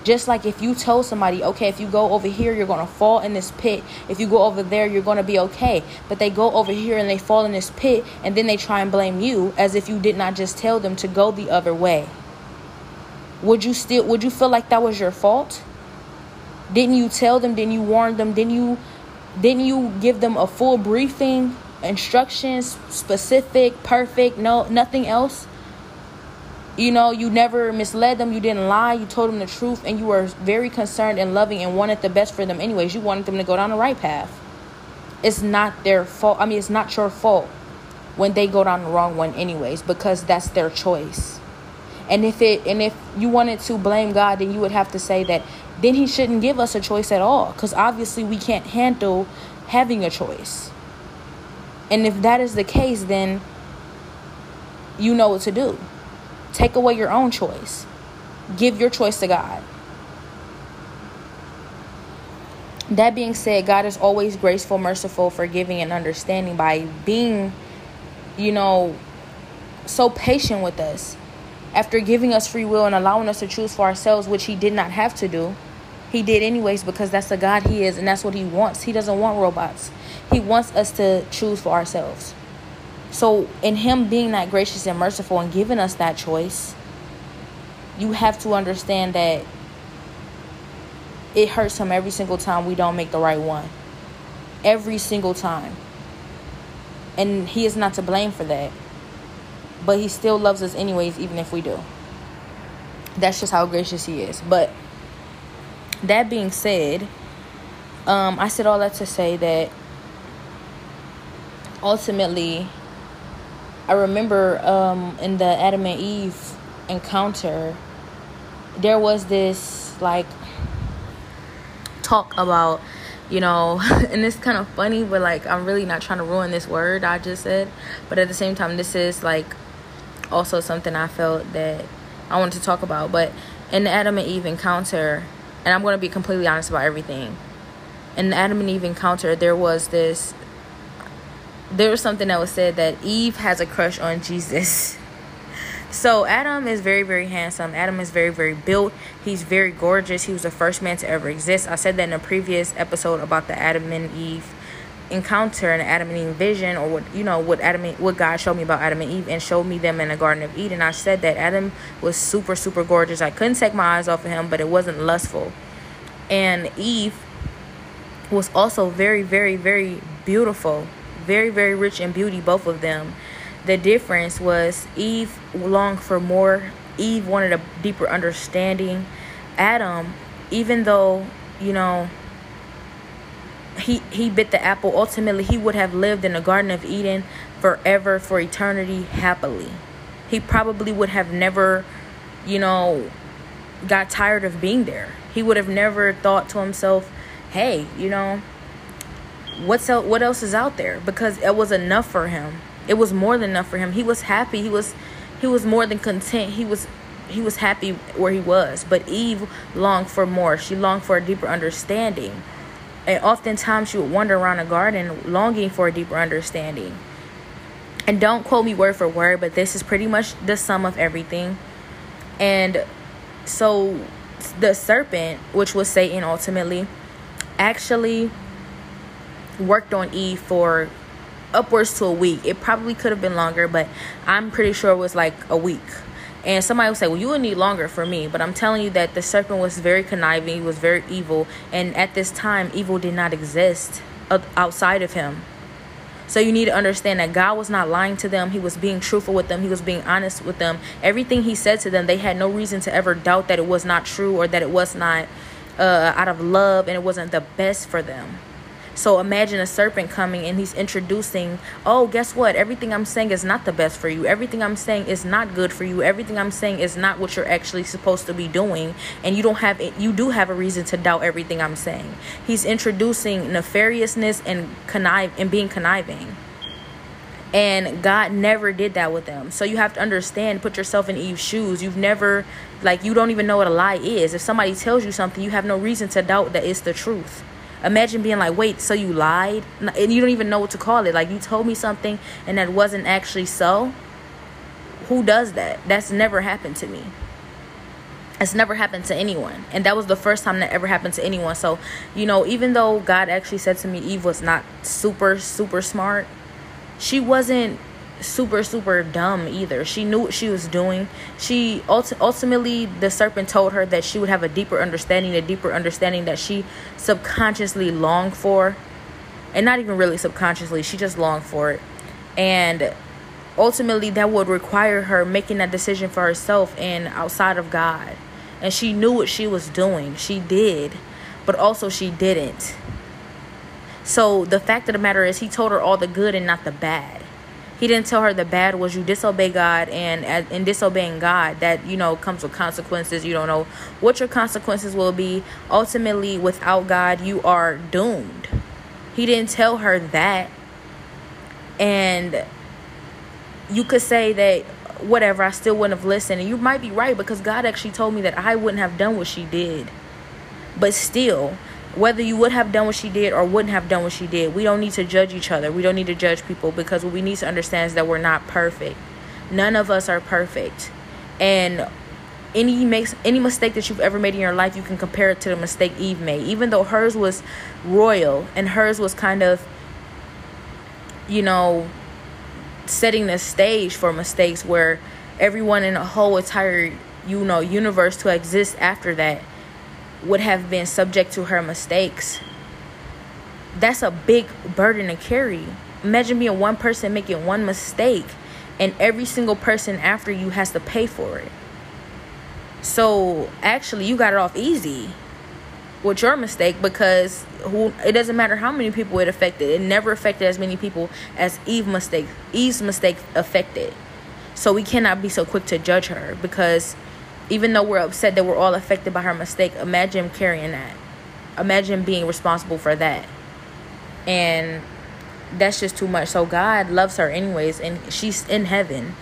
Just like if you told somebody, okay, if you go over here, you're going to fall in this pit. If you go over there, you're going to be okay. But they go over here and they fall in this pit, and then they try and blame you as if you did not just tell them to go the other way. Would you still would you feel like that was your fault? Didn't you tell them? Didn't you warn them? Didn't you didn't you give them a full briefing, instructions, specific, perfect, no nothing else? You know, you never misled them, you didn't lie, you told them the truth, and you were very concerned and loving and wanted the best for them anyways. You wanted them to go down the right path. It's not their fault. I mean, it's not your fault when they go down the wrong one anyways, because that's their choice. And if it and if you wanted to blame God, then you would have to say that then he shouldn't give us a choice at all because obviously we can't handle having a choice. And if that is the case, then you know what to do. Take away your own choice. Give your choice to God. That being said, God is always graceful, merciful, forgiving, and understanding by being, you know, so patient with us. After giving us free will and allowing us to choose for ourselves, which He did not have to do, he did anyways because that's the God he is and that's what he wants. He doesn't want robots. He wants us to choose for ourselves. So, in him being that gracious and merciful and giving us that choice, you have to understand that it hurts him every single time we don't make the right one. Every single time. And he is not to blame for that. But he still loves us anyways, even if we do. That's just how gracious he is. But that being said, um, I said all that to say that ultimately, I remember um, in the Adam and Eve encounter, there was this like talk about, you know, and it's kind of funny, but like I'm really not trying to ruin this word I just said, but at the same time, this is like also something I felt that I wanted to talk about. But in the Adam and Eve encounter, and I'm going to be completely honest about everything. In the Adam and Eve encounter, there was this, there was something that was said that Eve has a crush on Jesus. So Adam is very, very handsome. Adam is very, very built. He's very gorgeous. He was the first man to ever exist. I said that in a previous episode about the Adam and Eve encounter and Adam and Eve vision, or what you know, what Adam, what God showed me about Adam and Eve, and showed me them in the Garden of Eden. I said that Adam was super, super gorgeous. I couldn't take my eyes off of him, but it wasn't lustful. And Eve was also very, very, very beautiful, very, very rich in beauty. Both of them. The difference was Eve longed for more. Eve wanted a deeper understanding. Adam, even though you know he he bit the apple. Ultimately he would have lived in the garden of eden forever for eternity happily. He probably would have never you know got tired of being there. He would have never thought to himself hey you know what's else, what else is out there? Because it was enough for him. It was more than enough for him. He was happy. He was he was more than content. He was he was happy where he was. But eve longed for more. She longed for a deeper understanding and oftentimes she would wander around a garden longing for a deeper understanding. and don't quote me word for word, but this is pretty much the sum of everything. And so the serpent, which was Satan ultimately, actually worked on Eve for upwards to a week. It probably could have been longer, but I'm pretty sure it was like a week. And somebody would say, Well, you would need longer for me. But I'm telling you that the serpent was very conniving, he was very evil. And at this time, evil did not exist outside of him. So you need to understand that God was not lying to them. He was being truthful with them. He was being honest with them. Everything he said to them, they had no reason to ever doubt that it was not true or that it was not uh, out of love and it wasn't the best for them. So imagine a serpent coming and he's introducing, oh, guess what? Everything I'm saying is not the best for you. Everything I'm saying is not good for you. Everything I'm saying is not what you're actually supposed to be doing. And you don't have it, you do have a reason to doubt everything I'm saying. He's introducing nefariousness and connive and being conniving. And God never did that with them. So you have to understand, put yourself in Eve's shoes. You've never, like, you don't even know what a lie is. If somebody tells you something, you have no reason to doubt that it's the truth. Imagine being like, wait, so you lied? And you don't even know what to call it. Like, you told me something and that wasn't actually so. Who does that? That's never happened to me. It's never happened to anyone. And that was the first time that ever happened to anyone. So, you know, even though God actually said to me, Eve was not super, super smart, she wasn't super super dumb either. She knew what she was doing. She ultimately the serpent told her that she would have a deeper understanding a deeper understanding that she subconsciously longed for. And not even really subconsciously she just longed for it. And ultimately that would require her making that decision for herself and outside of god. And she knew what she was doing. She did but also she didn't. So the fact of the matter is he told her all the good and not the bad he didn't tell her the bad was you disobey God and in disobeying God that you know comes with consequences. You don't know what your consequences will be. Ultimately, without God, you are doomed. He didn't tell her that. And you could say that whatever, I still wouldn't have listened. And you might be right because God actually told me that I wouldn't have done what she did. But still, whether you would have done what she did or wouldn't have done what she did. We don't need to judge each other. We don't need to judge people because what we need to understand is that we're not perfect. None of us are perfect. And any makes any mistake that you've ever made in your life, you can compare it to the mistake Eve made. Even though hers was royal and hers was kind of you know setting the stage for mistakes where everyone in a whole entire you know universe to exist after that would have been subject to her mistakes. That's a big burden to carry. Imagine being one person making one mistake and every single person after you has to pay for it. So actually, you got it off easy with your mistake because who it doesn't matter how many people it affected. It never affected as many people as Eve mistake Eve's mistake affected. So we cannot be so quick to judge her because even though we're upset that we're all affected by her mistake, imagine carrying that. Imagine being responsible for that. And that's just too much. So God loves her anyways, and she's in heaven.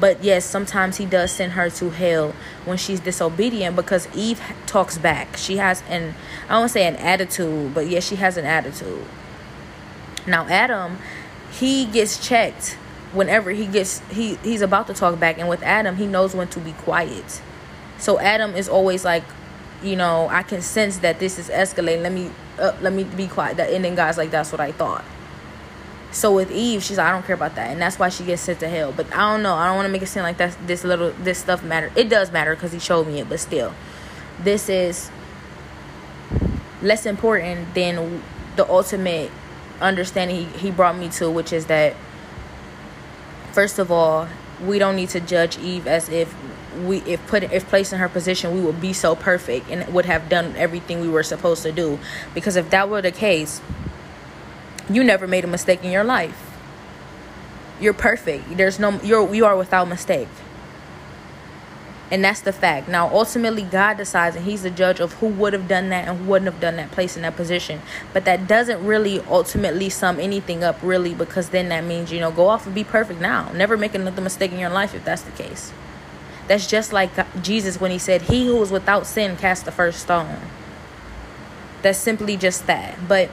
But yes, sometimes He does send her to hell when she's disobedient because Eve talks back. She has an, I don't say an attitude, but yes, she has an attitude. Now, Adam, he gets checked whenever he gets he he's about to talk back and with adam he knows when to be quiet so Adam is always like, you know, I can sense that this is escalating. Let me uh, let me be quiet. That and then God's like, that's what I thought. So with Eve, she's like, I don't care about that, and that's why she gets sent to hell. But I don't know. I don't want to make it seem like that this little this stuff matter. It does matter because he showed me it, but still, this is less important than the ultimate understanding he, he brought me to, which is that first of all, we don't need to judge Eve as if we if put if placed in her position we would be so perfect and would have done everything we were supposed to do. Because if that were the case you never made a mistake in your life. You're perfect. There's no you're you are without mistake. And that's the fact. Now ultimately god decides and he's the judge of who would have done that and who wouldn't have done that place in that position. But that doesn't really ultimately sum anything up really because then that means you know go off and be perfect now. Never make another mistake in your life if that's the case that's just like Jesus when he said, He who is without sin cast the first stone. That's simply just that. But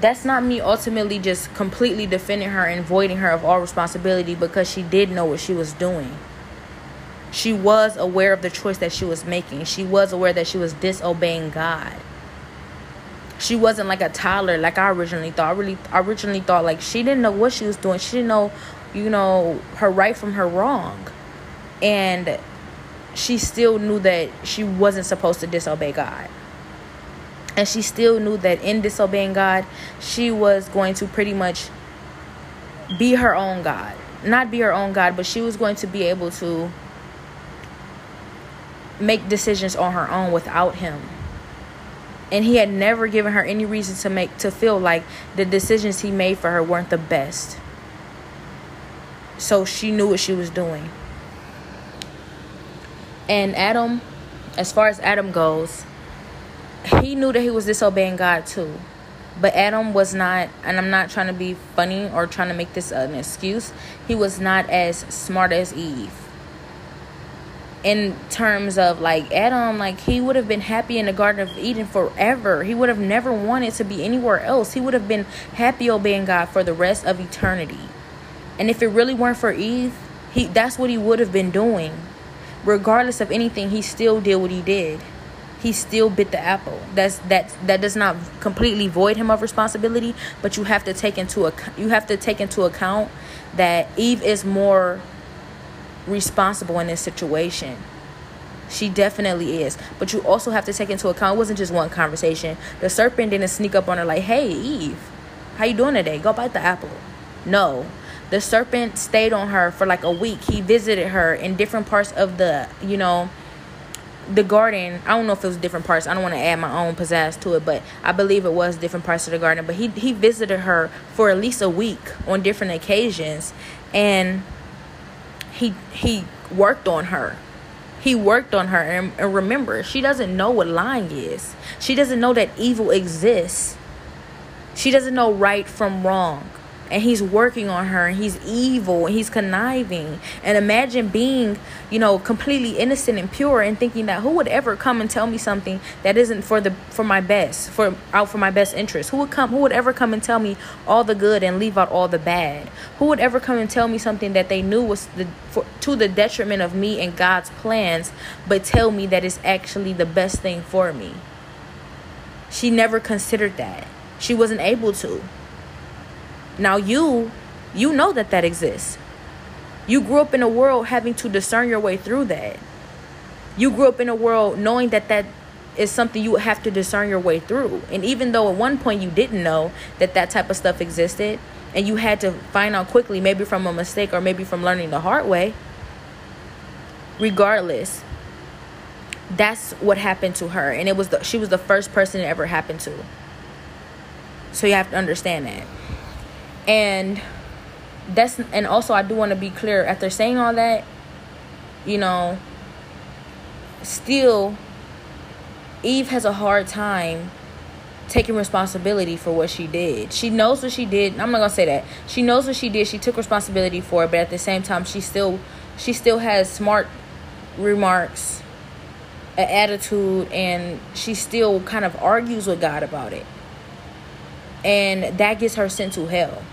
that's not me ultimately just completely defending her and voiding her of all responsibility because she did know what she was doing. She was aware of the choice that she was making. She was aware that she was disobeying God. She wasn't like a toddler like I originally thought. I really I originally thought like she didn't know what she was doing. She didn't know, you know, her right from her wrong. And she still knew that she wasn't supposed to disobey God. And she still knew that in disobeying God, she was going to pretty much be her own God. Not be her own God, but she was going to be able to make decisions on her own without him. And he had never given her any reason to make to feel like the decisions he made for her weren't the best. So she knew what she was doing. And Adam, as far as Adam goes, he knew that he was disobeying God too. But Adam was not, and I'm not trying to be funny or trying to make this an excuse, he was not as smart as Eve. In terms of like Adam, like he would have been happy in the Garden of Eden forever. He would have never wanted to be anywhere else. He would have been happy obeying God for the rest of eternity. And if it really weren't for Eve, he that's what he would have been doing. Regardless of anything, he still did what he did he still bit the apple. That's that that does not completely void him of responsibility, but you have to take into account you have to take into account that Eve is more responsible in this situation. She definitely is. But you also have to take into account it wasn't just one conversation. The serpent didn't sneak up on her like, "Hey, Eve, how you doing today? Go bite the apple." No. The serpent stayed on her for like a week. He visited her in different parts of the, you know, the garden. I don't know if it was different parts. I don't want to add my own pizzazz to it but i believe it was different parts of the garden. But he he visited her for at least a week on different occasions and he he worked on her. He worked on her and, and remember she doesn't know what lying is. She doesn't know that evil exists. She doesn't know right from wrong and he's working on her and he's evil and he's conniving. And imagine being you know completely innocent and pure and thinking that who would ever come and tell me something that isn't for the for my best for out for my best interest? Who would come who would ever come and tell me all the good and leave out all the bad? Who would ever come and tell me something that they knew was the for, to the detriment of me and God's plans but tell me that it's actually the best thing for me? She never considered that. She wasn't able to now you you know that that exists. You grew up in a world having to discern your way through that. You grew up in a world knowing that that is something you have to discern your way through. And even though at one point you didn't know that that type of stuff existed and you had to find out quickly maybe from a mistake or maybe from learning the hard way, regardless, that's what happened to her and it was the, she was the first person it ever happened to. So you have to understand that and that's and also I do want to be clear after saying all that, you know, still Eve has a hard time taking responsibility for what she did. She knows what she did. I'm not going to say that. She knows what she did. She took responsibility for it, but at the same time she still she still has smart remarks, an attitude and she still kind of argues with God about it. And that gets her sent to hell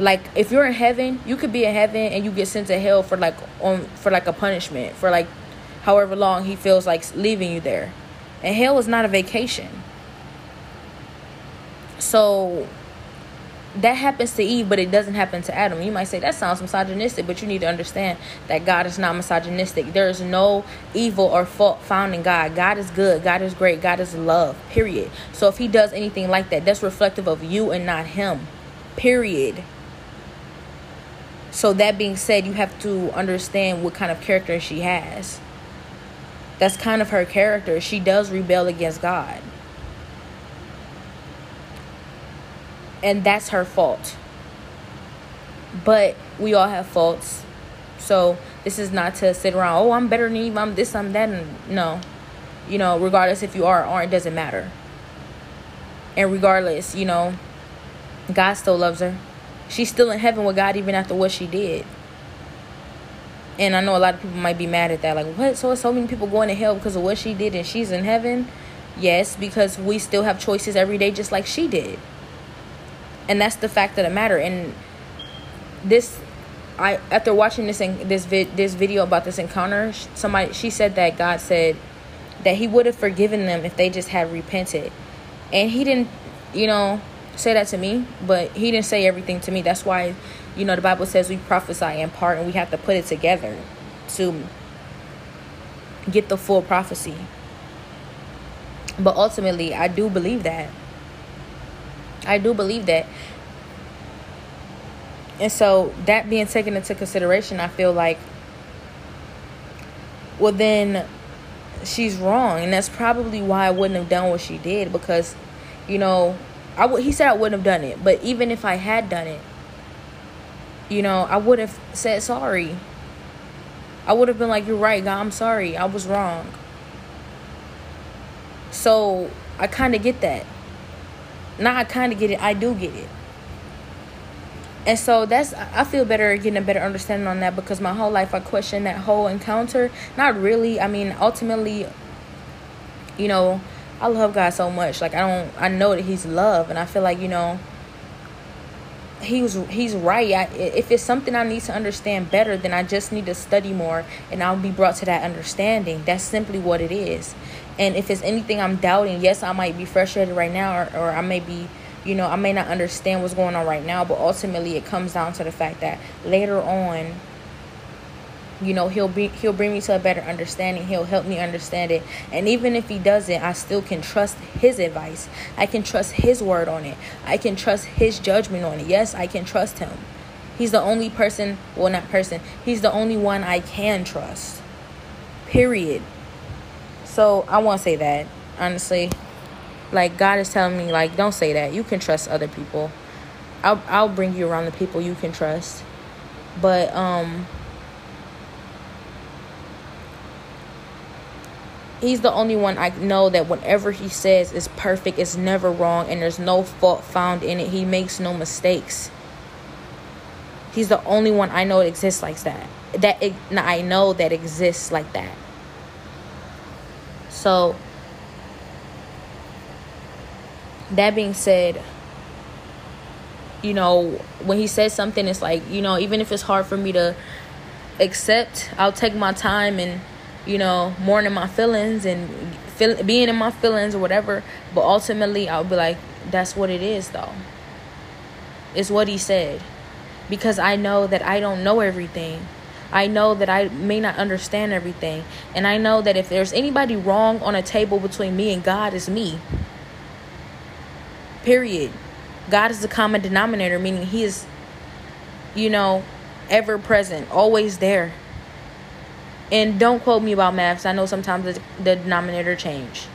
like if you're in heaven you could be in heaven and you get sent to hell for like on for like a punishment for like however long he feels like leaving you there and hell is not a vacation so that happens to Eve, but it doesn't happen to Adam. You might say that sounds misogynistic, but you need to understand that God is not misogynistic. There is no evil or fault found in God. God is good. God is great. God is love. Period. So if He does anything like that, that's reflective of you and not Him. Period. So, that being said, you have to understand what kind of character she has. That's kind of her character. She does rebel against God. And that's her fault. But we all have faults. So, this is not to sit around, oh, I'm better than you, I'm this, I'm that. No. You know, regardless if you are or aren't, doesn't matter. And regardless, you know, God still loves her she's still in heaven with God even after what she did. And I know a lot of people might be mad at that. Like, what? So so many people going to hell because of what she did and she's in heaven? Yes, because we still have choices every day just like she did. and that's the fact of the matter and this I after watching this in, this vid, this video about this encounter, somebody she said that God said that He would have forgiven them if they just had repented, and He didn't, you know, say that to me, but He didn't say everything to me. That's why, you know, the Bible says we prophesy in part, and we have to put it together to get the full prophecy. But ultimately, I do believe that. I do believe that and so that being taken into consideration, I feel like, well, then she's wrong. And that's probably why I wouldn't have done what she did because, you know, I w- he said I wouldn't have done it. But even if I had done it, you know, I would have said sorry. I would have been like, you're right, God, I'm sorry. I was wrong. So I kind of get that. Now I kind of get it. I do get it and so that's i feel better getting a better understanding on that because my whole life i questioned that whole encounter not really i mean ultimately you know i love god so much. Like i don't i know that he's love and i feel like you know he was he's right. I, if it's something i need to understand better then i just need to study more and i'll be brought to that understanding. That's simply what it is. And if it's anything i'm doubting yes i might be frustrated right now or, or i may be you know, I may not understand what's going on right now, but ultimately it comes down to the fact that later on, you know, he'll be he'll bring me to a better understanding. He'll help me understand it. And even if he doesn't, I still can trust his advice. I can trust his word on it. I can trust his judgment on it. Yes, I can trust him. He's the only person, well not person. He's the only one I can trust. Period. So, I won't say that honestly like god is telling me like don't say that you can trust other people i'll i'll bring you around the people you can trust but um he's the only one i know that whatever he says is perfect is never wrong and there's no fault found in it. He makes no mistakes. He's the only one i know exists like that. That i know that exists like that. So that being said, you know, when he says something, it's like, you know, even if it's hard for me to accept, I'll take my time and, you know, mourning my feelings and feel, being in my feelings or whatever. But ultimately, I'll be like, that's what it is, though. It's what he said. Because I know that I don't know everything. I know that I may not understand everything. And I know that if there's anybody wrong on a table between me and God, it's me. Period. God is the common denominator, meaning He is, you know, ever present, always there. And don't quote me about maths. I know sometimes the, the denominator change.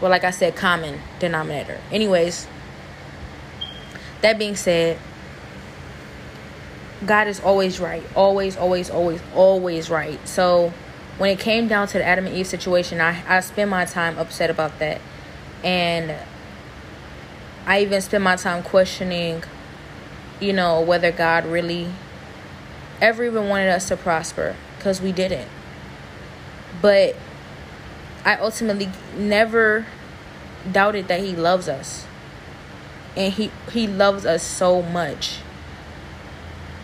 Well, like I said, common denominator. Anyways, that being said, God is always right. Always, always, always, always right. So when it came down to the Adam and Eve situation, I, I spent my time upset about that. And I even spend my time questioning, you know, whether God really ever even wanted us to prosper because we didn't. But I ultimately never doubted that he loves us. And he he loves us so much.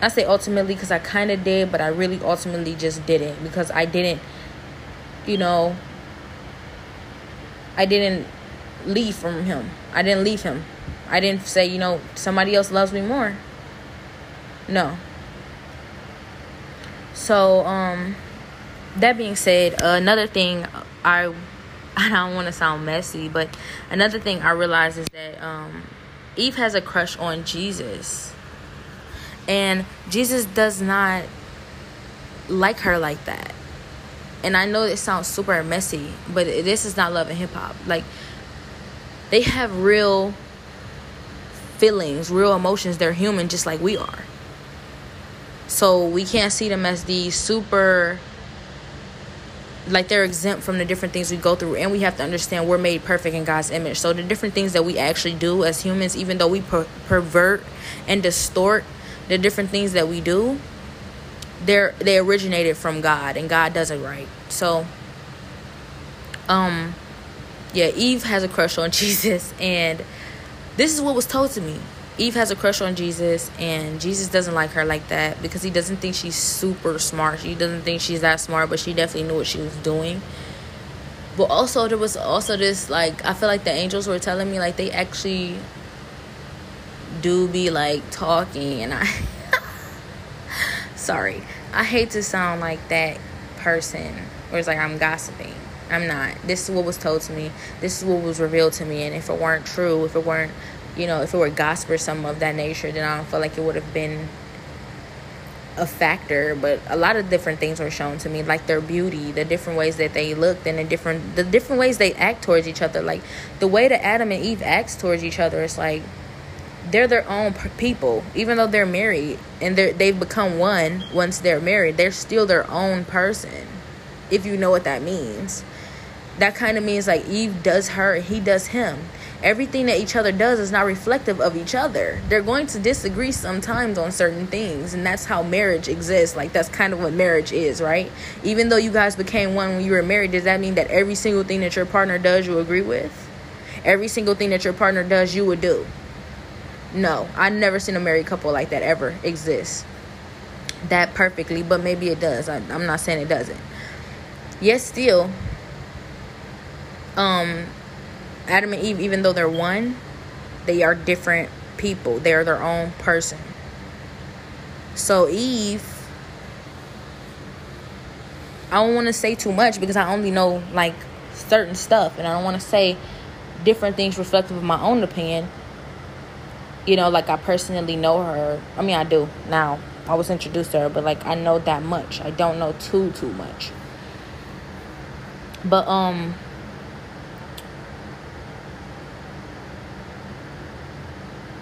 I say ultimately because I kind of did, but I really ultimately just didn't because I didn't, you know, I didn't leave from him. I didn't leave him. I didn't say, you know, somebody else loves me more. No. So, um that being said, another thing I I don't want to sound messy, but another thing I realized is that um Eve has a crush on Jesus. And Jesus does not like her like that. And I know it sounds super messy, but this is not love and hip hop. Like they have real feelings, real emotions. They're human just like we are. So we can't see them as these super like they're exempt from the different things we go through and we have to understand we're made perfect in God's image. So the different things that we actually do as humans even though we per- pervert and distort the different things that we do, they're they originated from God and God does it right. So um yeah, Eve has a crush on Jesus, and this is what was told to me. Eve has a crush on Jesus, and Jesus doesn't like her like that because he doesn't think she's super smart. He doesn't think she's that smart, but she definitely knew what she was doing. But also, there was also this like I feel like the angels were telling me like they actually do be like talking, and I sorry, I hate to sound like that person where it's like I'm gossiping. I'm not. This is what was told to me. This is what was revealed to me, and if it weren't true, if it weren't you know, if it were gossip or something of that nature, then I don't feel like it would have been a factor. But a lot of different things were shown to me, like their beauty, the different ways that they looked, and the different the different ways they act towards each other. Like the way that Adam and Eve acts towards each other, it's like they're their own people, even though they're married and they they've become one. Once they're married, they're still their own person. If you know what that means, that kind of means like Eve does her, he does him everything that each other does is not reflective of each other. They're going to disagree sometimes on certain things, and that's how marriage exists. Like that's kind of what marriage is, right? Even though you guys became one when you were married, does that mean that every single thing that your partner does you agree with? Every single thing that your partner does you would do? No, I've never seen a married couple like that ever exist. That perfectly, but maybe it does. I, I'm not saying it doesn't. Yes, still, um, Adam and Eve, even though they're one, they are different people. They're their own person. So Eve, I don't want to say too much because I only know like certain stuff, and I don't want to say different things reflective of my own opinion. You know, like I personally know her. I mean, I do now. I was introduced to her, but like I know that much. I don't know too too much. But um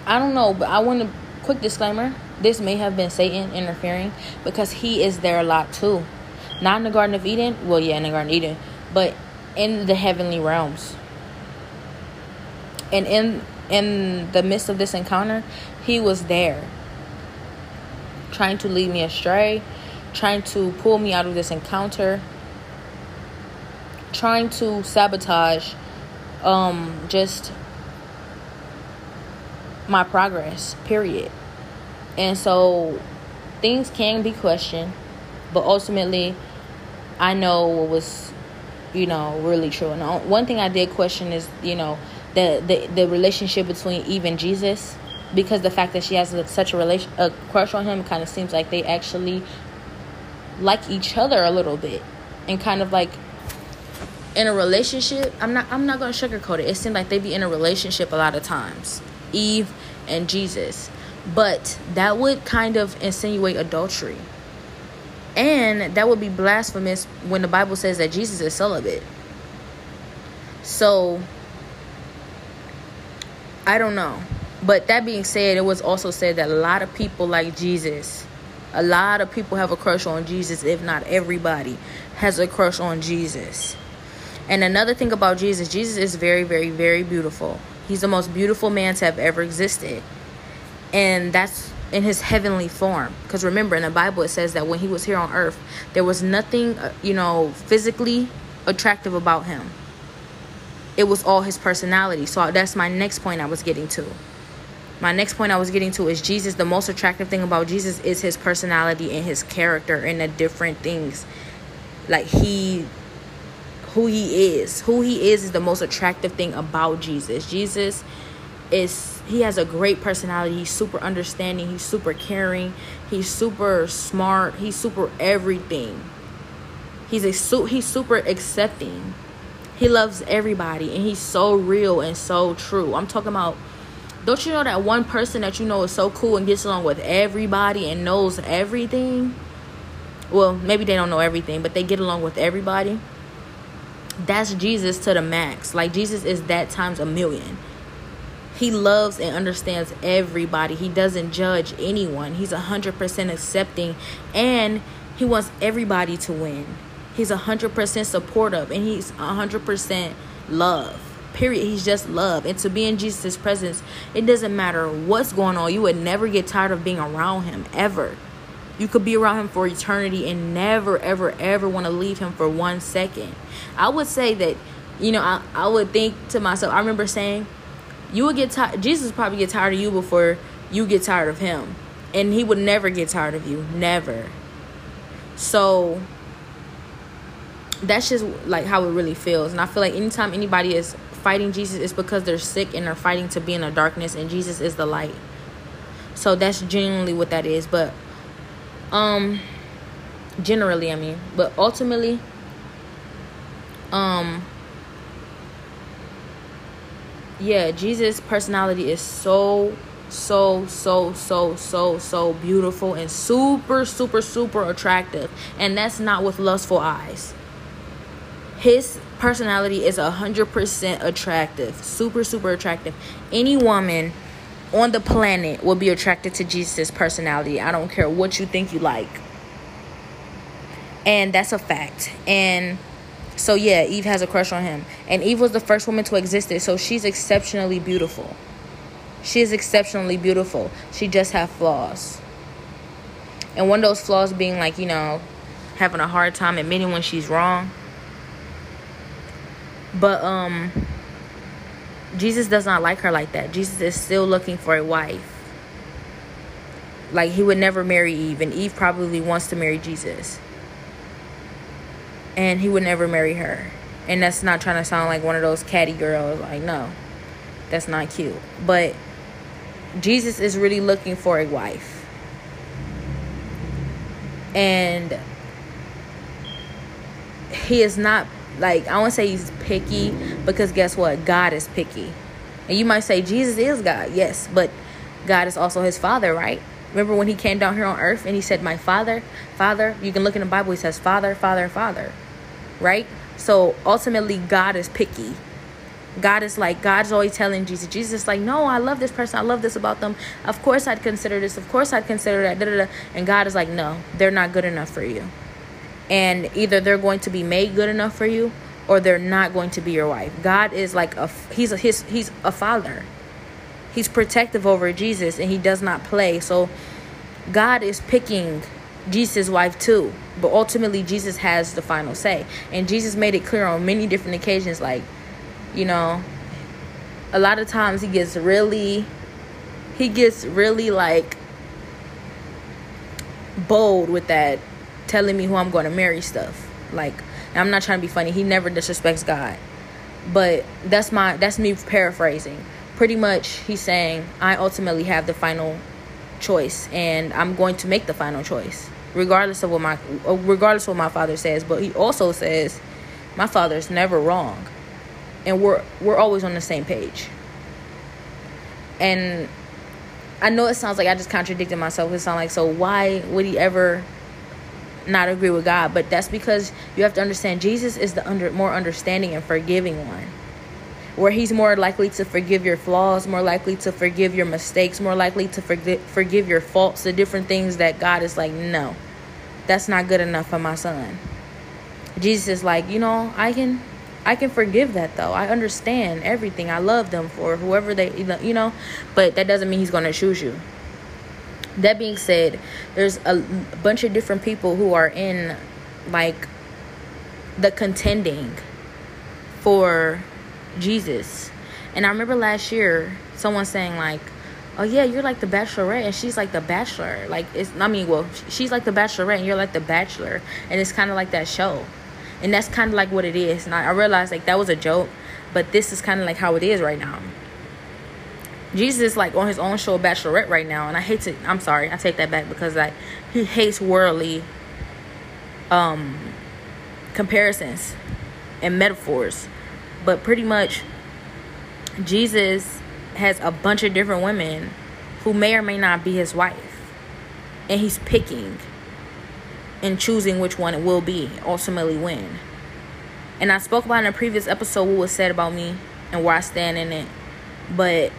I don't know, but I want to quick disclaimer. This may have been Satan interfering because he is there a lot too. Not in the Garden of Eden. Well, yeah, in the Garden of Eden, but in the heavenly realms. And in in the midst of this encounter, he was there trying to lead me astray, trying to pull me out of this encounter, trying to sabotage um just my progress, period. And so things can be questioned, but ultimately, I know what was, you know, really true. And one thing I did question is, you know, the the, the relationship between Eve and Jesus, because the fact that she has such a relation, a crush on him, kind of seems like they actually like each other a little bit, and kind of like in a relationship. I'm not I'm not gonna sugarcoat it. It seemed like they be in a relationship a lot of times Eve and Jesus. But that would kind of insinuate adultery. And that would be blasphemous when the Bible says that Jesus is celibate. So, I don't know. But that being said, it was also said that a lot of people like Jesus. A lot of people have a crush on Jesus, if not everybody has a crush on Jesus. And another thing about Jesus, Jesus is very, very, very beautiful. He's the most beautiful man to have ever existed. And that's in his heavenly form. Because remember, in the Bible, it says that when he was here on earth, there was nothing, uh, you know, physically attractive about him. It was all his personality. So that's my next point I was getting to. My next point I was getting to is Jesus. The most attractive thing about Jesus is his personality and his character and the different things. Like he who he is. Who he is is the most attractive thing about Jesus. Jesus is he has a great personality. He's super understanding, he's super caring, he's super smart, he's super everything. He's a su- he's super accepting. He loves everybody and he's so real and so true. I'm talking about don't you know that one person that you know is so cool and gets along with everybody and knows everything? Well, maybe they don't know everything, but they get along with everybody that's Jesus to the max. Like Jesus is that times a million. He loves and understands everybody. He doesn't judge anyone. He's 100% accepting and he wants everybody to win. He's 100% supportive and he's 100% love. Period. He's just love. And to be in Jesus' presence, it doesn't matter what's going on. You would never get tired of being around him ever. You could be around him for eternity and never, ever, ever want to leave him for one second. I would say that, you know, I, I would think to myself, I remember saying, you would get tired. Jesus probably get tired of you before you get tired of him, and he would never get tired of you, never. So that's just like how it really feels, and I feel like anytime anybody is fighting Jesus, it's because they're sick and they're fighting to be in the darkness, and Jesus is the light. So that's genuinely what that is, but um, generally, I mean, but ultimately, um yeah, Jesus' personality is so, so, so, so, so, so beautiful and super, super, super attractive. And that's not with lustful eyes. His personality is a 100% attractive, super, super attractive. Any woman on the planet will be attracted to Jesus' personality. I don't care what you think you like. And that's a fact. And so yeah, Eve has a crush on him. And Eve was the first woman to exist so she's exceptionally beautiful. She is exceptionally beautiful. She just have flaws. And one of those flaws being like, you know, having a hard time admitting when she's wrong. But um Jesus does not like her like that. Jesus is still looking for a wife. Like he would never marry Eve and Eve probably wants to marry Jesus and he would never marry her. And that's not trying to sound like one of those catty girls. Like, no, that's not cute. But Jesus is really looking for a wife. And he is not, like, I won't say he's picky because guess what? God is picky. And you might say Jesus is God. Yes, but God is also his father, right? Remember when he came down here on earth and he said, My father, father? You can look in the Bible, he says, Father, father, father right? So ultimately, God is picky. God is like, God's always telling Jesus, Jesus is like, no, I love this person. I love this about them. Of course, I'd consider this. Of course, I'd consider that. Da, da, da. And God is like, no, they're not good enough for you. And either they're going to be made good enough for you or they're not going to be your wife. God is like a, he's a, his, he's a father. He's protective over Jesus and he does not play. So God is picking Jesus' wife too. But ultimately, Jesus has the final say. And Jesus made it clear on many different occasions like, you know, a lot of times he gets really, he gets really like bold with that, telling me who I'm going to marry stuff. Like, I'm not trying to be funny. He never disrespects God. But that's my, that's me paraphrasing. Pretty much, he's saying, I ultimately have the final choice and I'm going to make the final choice regardless of what my regardless of what my father says but he also says my father's never wrong and we're we're always on the same page and i know it sounds like i just contradicted myself it sounds like so why would he ever not agree with god but that's because you have to understand jesus is the under more understanding and forgiving one where he's more likely to forgive your flaws, more likely to forgive your mistakes, more likely to forgive forgive your faults, the different things that God is like, no, that's not good enough for my son. Jesus is like, you know, I can I can forgive that though. I understand everything. I love them for whoever they you know, but that doesn't mean he's going to choose you. That being said, there's a bunch of different people who are in like the contending for Jesus. And I remember last year someone saying like oh yeah, you're like the bachelorette and she's like the bachelor. Like it's I mean, well, she's like the bachelorette and you're like the bachelor. And it's kind of like that show. And that's kind of like what it is. And I, I realized like that was a joke, but this is kind of like how it is right now. Jesus is like on his own show Bachelorette right now, and I hate to. I'm sorry, I take that back because like he hates worldly um comparisons and metaphors, but pretty much Jesus has a bunch of different women who may or may not be his wife. And he's picking and choosing which one it will be, ultimately win. And I spoke about in a previous episode what was said about me and where I stand in it. But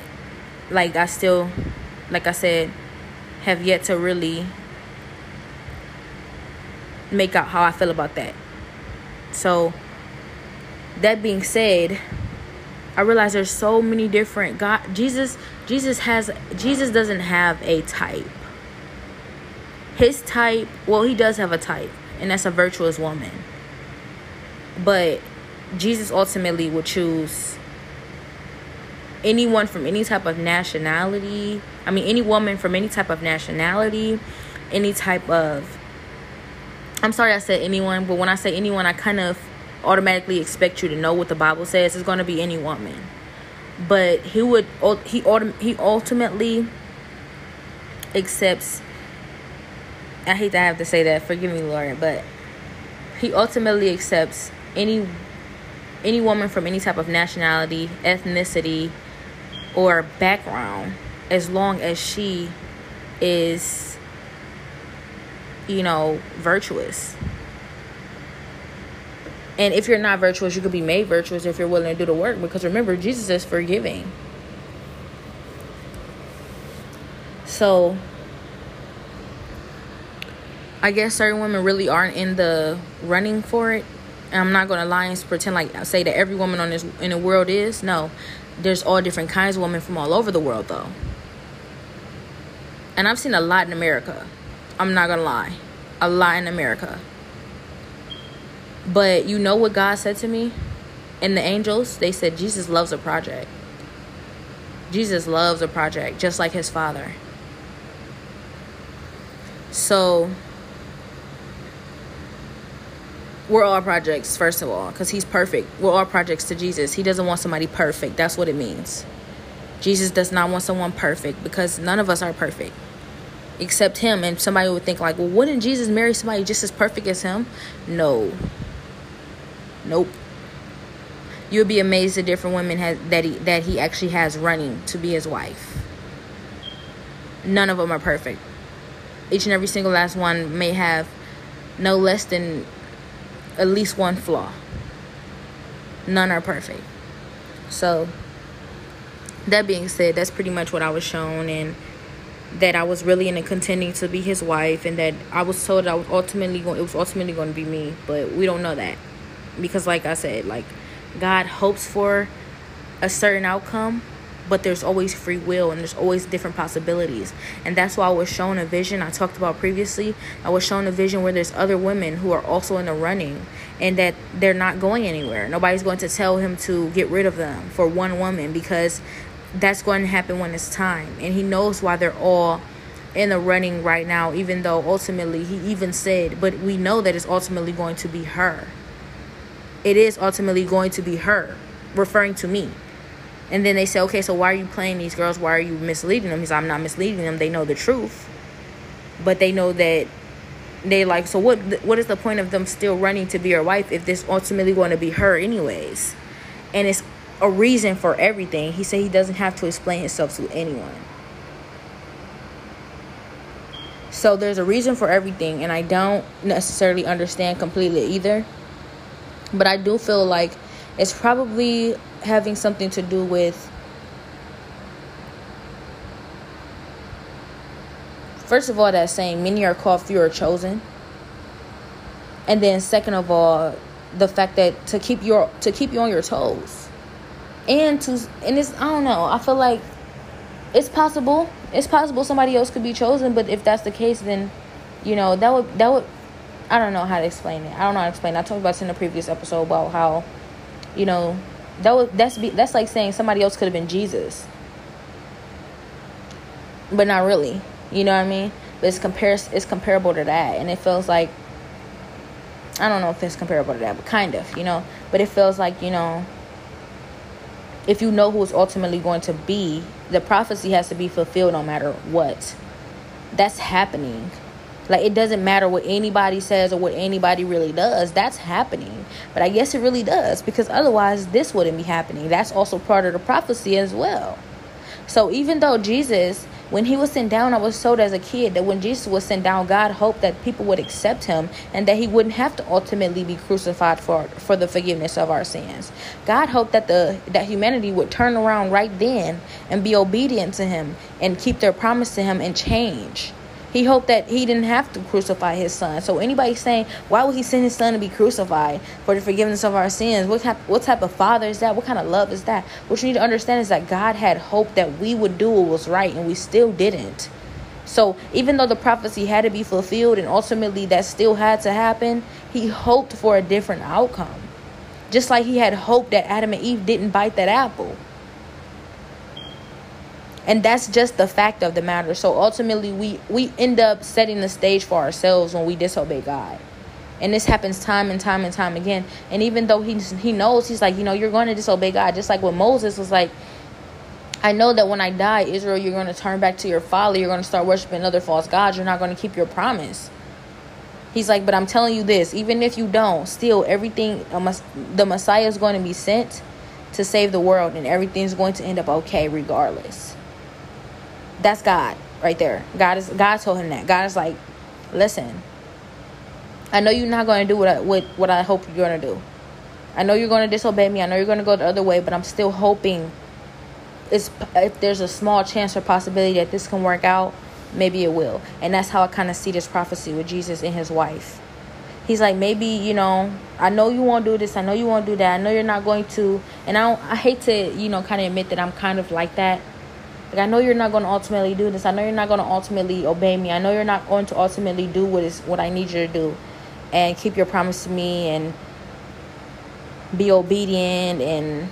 like I still like I said, have yet to really make out how I feel about that. So that being said, I realize there's so many different God Jesus Jesus has Jesus doesn't have a type. His type, well he does have a type, and that's a virtuous woman. But Jesus ultimately would choose anyone from any type of nationality. I mean, any woman from any type of nationality, any type of. I'm sorry I said anyone, but when I say anyone, I kind of automatically expect you to know what the Bible says. It's going to be any woman, but he would he he ultimately accepts. I hate to have to say that. Forgive me, Lord, but he ultimately accepts any any woman from any type of nationality, ethnicity, or background as long as she is you know virtuous. And if you're not virtuous you could be made virtuous if you're willing to do the work because remember jesus is forgiving. So i guess certain women really aren't in the running for it. And i'm not to lie and pretend like I say that every woman on this in the world is. No there's all different kinds of women from all over the world though. And i've seen a lot in america. I'm not gonna lie. A lot in america. But you know what god said to me? And the angels they said jesus loves a project. Jesus loves a project just like his father. So we're all projects first of all because he's perfect. We're all projects to jesus. He doesn't want somebody perfect. That's what it means. Jesus does not want someone perfect because none of us are perfect. Except him. And somebody would think like well wouldn't jesus marry somebody just as perfect as him? No. Nope. You'll be amazed at different women has, that he that he actually has running to be his wife. None of them are perfect. Each and every single last one may have no less than at least one flaw. None are perfect. So, that being said, that's pretty much what I was shown, and that I was really in a contending to be his wife, and that I was told I was ultimately going. It was ultimately going to be me, but we don't know that because, like I said, like God hopes for a certain outcome, but there's always free will and there's always different possibilities. And that's why I was shown a vision I talked about previously. I was shown a vision where there's other women who are also in the running and that they're not going anywhere. Nobody's going to tell him to get rid of them for one woman because that's going to happen when it's time. And he knows why they're all in the running right now, even though ultimately he even said, but we know that it's ultimately going to be her. It is ultimately going to be her, referring to me. And then they say, okay, so why are you playing these girls? Why are you misleading them? Because I'm not misleading them. They know the truth. But they know that they like, so what, what is the point of them still running to be your wife if this ultimately going to be her anyways? And it's a reason for everything. He said he doesn't have to explain himself to anyone. So there's a reason for everything. And I don't necessarily understand completely either. But I do feel like it's probably having something to do with first of all that saying many are called few are chosen. And then second of all the fact that to keep your to keep you on your toes. And to and it's i don't know i feel like it's possible it's possible somebody else could be chosen but if that's the case then you know that would that would i don't know how to explain it. I don't know how to explain it. I talked about this in the previous episode about how you know that was that's be, that's like saying somebody else could have been Jesus, but not really. You know what I mean? But it's compares it's comparable to that, and it feels like I don't know if it's comparable to that, but kind of, you know. But it feels like you know, if you know who it's ultimately going to be, the prophecy has to be fulfilled no matter what. That's happening. Like it doesn't matter what anybody says or what anybody really does. That's happening. But I guess it really does because otherwise this wouldn't be happening. That's also part of the prophecy as well. So even though Jesus when he was sent down, I was told as a kid that when Jesus was sent down, God hoped that people would accept him and that he wouldn't have to ultimately be crucified for for the forgiveness of our sins. God hoped that the that humanity would turn around right then and be obedient to him and keep their promise to him and change. He hoped that he didn't have to crucify his son. So anybody saying, why would he send his son to be crucified for the forgiveness of our sins? What type, what type of father is that? What kind of love is that? What you need to understand is that God had hope that we would do what was right, and we still didn't. So even though the prophecy had to be fulfilled and ultimately that still had to happen, he hoped for a different outcome. Just like he had hoped that Adam and Eve didn't bite that apple. And that's just the fact of the matter so ultimately we we end up setting the stage for ourselves when we disobey god and this happens time and time and time again and even though he he knows he's like you know you're going to disobey god just like what moses was like I know that when I die, Israel, you're going to turn back to your folly. You're going to start worshiping other false gods. You're not going to keep your promise. He's like, but I'm telling you this, even if you don't, still everything, the Messiah is going to be sent to save the world, and everything's going to end up okay regardless. That's God right there. God is God told him that. God is like, listen, I know you're not going to do what I, what, what I hope you're going to do. I know you're going to disobey me. I know you're going to go the other way, but I'm still hoping it's, if there's a small chance or possibility that this can work out, maybe it will. And that's how I kind of see this prophecy with Jesus and his wife. He's like, maybe, you know, I know you won't do this. I know you won't do that. I know you're not going to. And I, I hate to, you know, kind of admit that I'm kind of like that. Like, I know you're not going to ultimately do this. I know you're not going to ultimately obey me. I know you're not going to ultimately do what is what I need you to do and keep your promise to me and be obedient and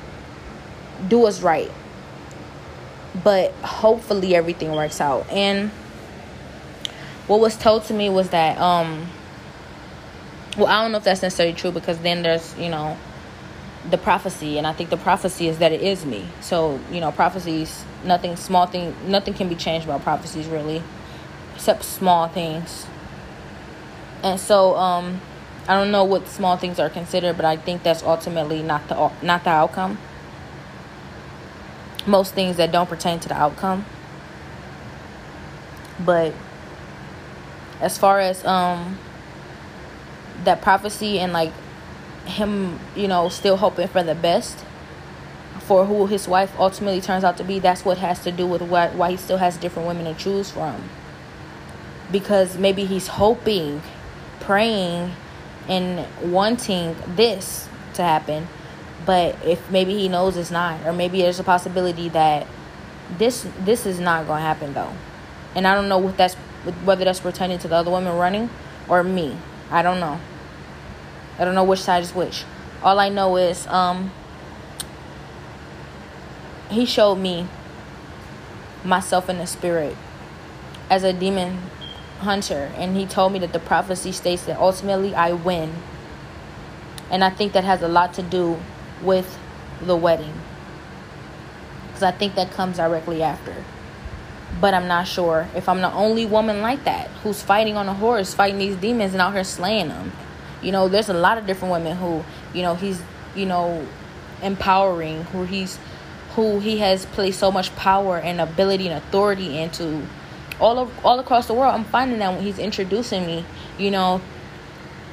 do what's right but hopefully everything works out and what was told to me was that um well i don't know if that's necessarily true because then there's you know the prophecy and i think the prophecy is that it is me. So you know prophecies nothing small thing nothing can be changed about prophecies really except small things. And so um i don't know what small things are considered but i think that's ultimately not the not the outcome. Most things that don't pertain to the outcome. But as far as um that prophecy and like him, you know, still hoping for the best for who his wife ultimately turns out to be, that's what has to do with why why he still has different women to choose from. Because maybe he's hoping, praying, and wanting this to happen but if maybe he knows it's not or maybe there's a possibility that this this is not going to happen though. And i don't know what that's whether that's pertaining to the other women running or me. I don't know i don't know which side is which all i know is um he showed me myself in the spirit as a demon hunter and he told me that the prophecy states that ultimately i win and i think that has a lot to do with the wedding. Because I think that comes directly after. But I'm not sure if I'm the only woman like that who's fighting on a horse, fighting these demons and out here slaying them. You know, there's a lot of different women who, you know, he's, you know, empowering, who he's, who he has placed so much power and ability and authority into all of all across the world. I'm finding that when he's introducing me, you know,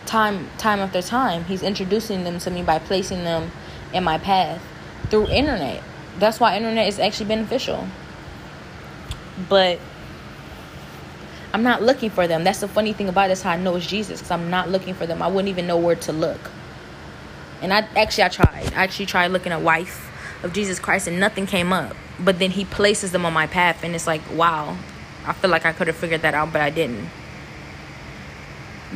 time time after time, he's introducing them to me by placing them in my path through internet. That's why internet is actually beneficial. But I'm not looking for them. That's the funny thing about it is how I know it's Jesus because I'm not looking for them. I wouldn't even know where to look. And I actually I tried. I actually tried looking at wife of Jesus Christ and nothing came up. But then he places them on my path and it's like, wow. I feel like I could have figured that out, but I didn't.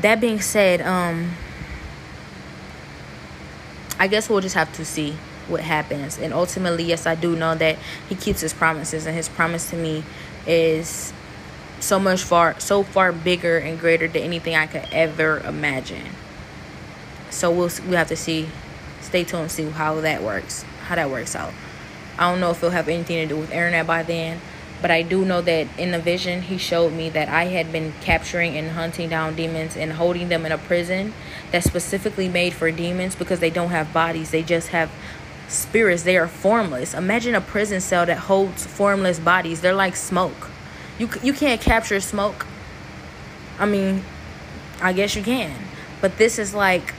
That being said, um I guess we'll just have to see what happens. And ultimately, yes, I do know that he keeps his promises, and his promise to me is so much far, so far bigger and greater than anything I could ever imagine. So we'll we have to see, stay tuned, and see how that works, how that works out. I don't know if it'll have anything to do with internet by then. But I do know that in the vision, he showed me that I had been capturing and hunting down demons and holding them in a prison that's specifically made for demons because they don't have bodies. They just have spirits. They are formless. Imagine a prison cell that holds formless bodies. They're like smoke. You you can't capture smoke. I mean, I guess you can. But this is like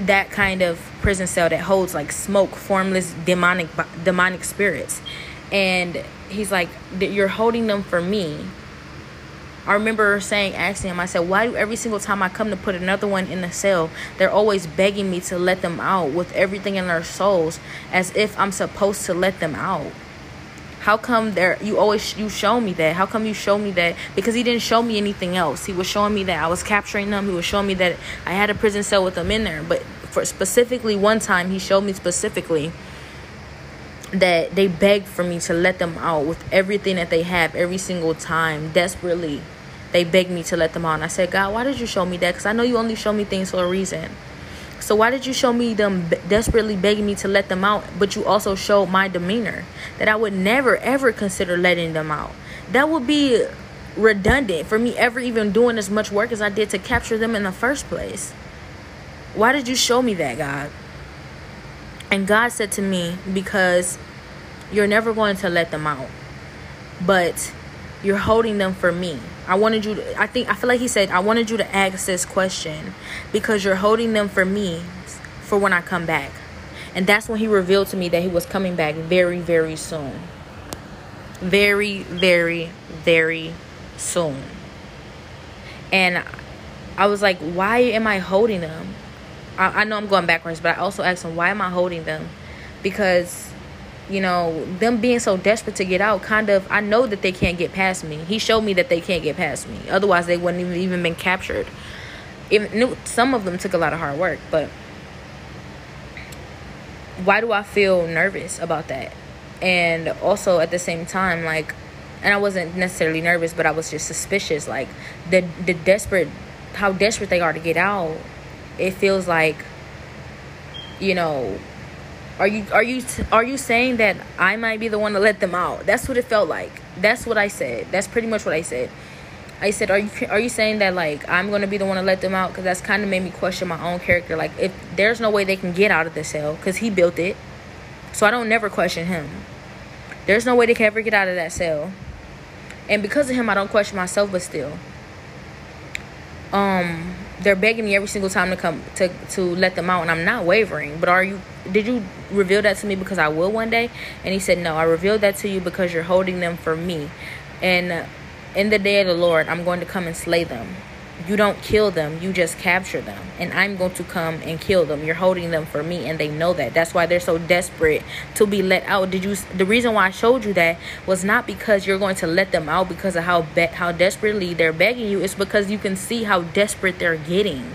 that kind of prison cell that holds like smoke, formless demonic demonic spirits. And he's like, You're holding them for me. I remember saying, asking him, I said, Why do every single time I come to put another one in the cell, they're always begging me to let them out with everything in their souls as if I'm supposed to let them out? How come there you always you show me that? How come you show me that? Because he didn't show me anything else. He was showing me that I was capturing them. He was showing me that I had a prison cell with them in there. But for specifically one time he showed me specifically that they begged for me to let them out with everything that they have every single time desperately they begged me to let them out and i said god why did you show me that because i know you only show me things for a reason so why did you show me them desperately begging me to let them out but you also showed my demeanor? That i would never ever consider letting them out. That would be redundant for me ever even doing as much work as i did to capture them in the first place. Why did you show me that god? And God said to me, because you're never going to let them out, but you're holding them for me. I wanted you to, I think, I feel like He said, I wanted you to ask this question because you're holding them for me for when I come back. And that's when He revealed to me that He was coming back very, very soon. Very, very, very soon. And I was like, why am I holding them? I, I know I'm going backwards, but I also asked him, why am I holding them? Because you know, them being so desperate to get out, kind of, I know that they can't get past me. He showed me that they can't get past me. Otherwise, they wouldn't even, even been captured. Even some of them took a lot of hard work, but why do I feel nervous about that? And also at the same time, like, and I wasn't necessarily nervous, but I was just suspicious, like the the desperate, how desperate they are to get out it feels like you know are you are you are you saying that I might be the one to let them out? That's what it felt like. That's what I said. That's pretty much what I said. I said, "Are you are you saying that like I'm gonna be the one to let them out?" Because that's kind of made me question my own character. Like, if there's no way they can get out of the cell because he built it, so I don't never question him. There's no way they can ever get out of that cell, and because of him, I don't question myself. But still, um, they're begging me every single time to come to to let them out and i'm not wavering. But are you did you reveal that to me because i will one day? And he said no i revealed that to you because you're holding them for me. And in the day of the lord i'm going to come and slay them you don't kill them you just capture them. And i'm going to come and kill them. You're holding them for me and they know that. That's why they're so desperate to be let out. Did you the reason why i showed you that was not because you're going to let them out because of how be, how desperately they're begging you. It's because you can see how desperate they're getting.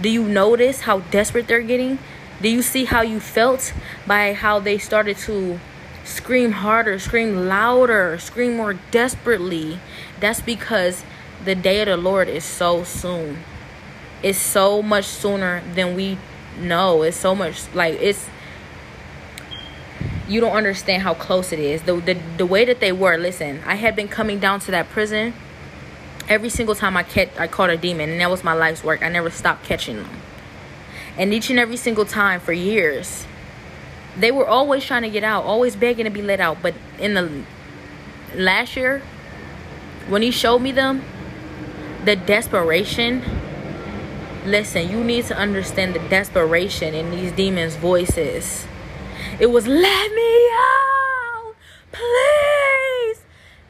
Do you notice how desperate they're getting? Do you see how you felt by how they started to scream harder scream louder scream more desperately? That's because the day of the Lord is so soon. It's so much sooner than we know. It's so much like it's you don't understand how close it is. The, the the way that they were, listen, I had been coming down to that prison every single time I catch I caught a demon and that was my life's work. I never stopped catching them. And each and every single time for years, they were always trying to get out, always begging to be let out. But in the last year, when he showed me them, the desperation. Listen you need to understand the desperation in these demons voices. It was let me out please.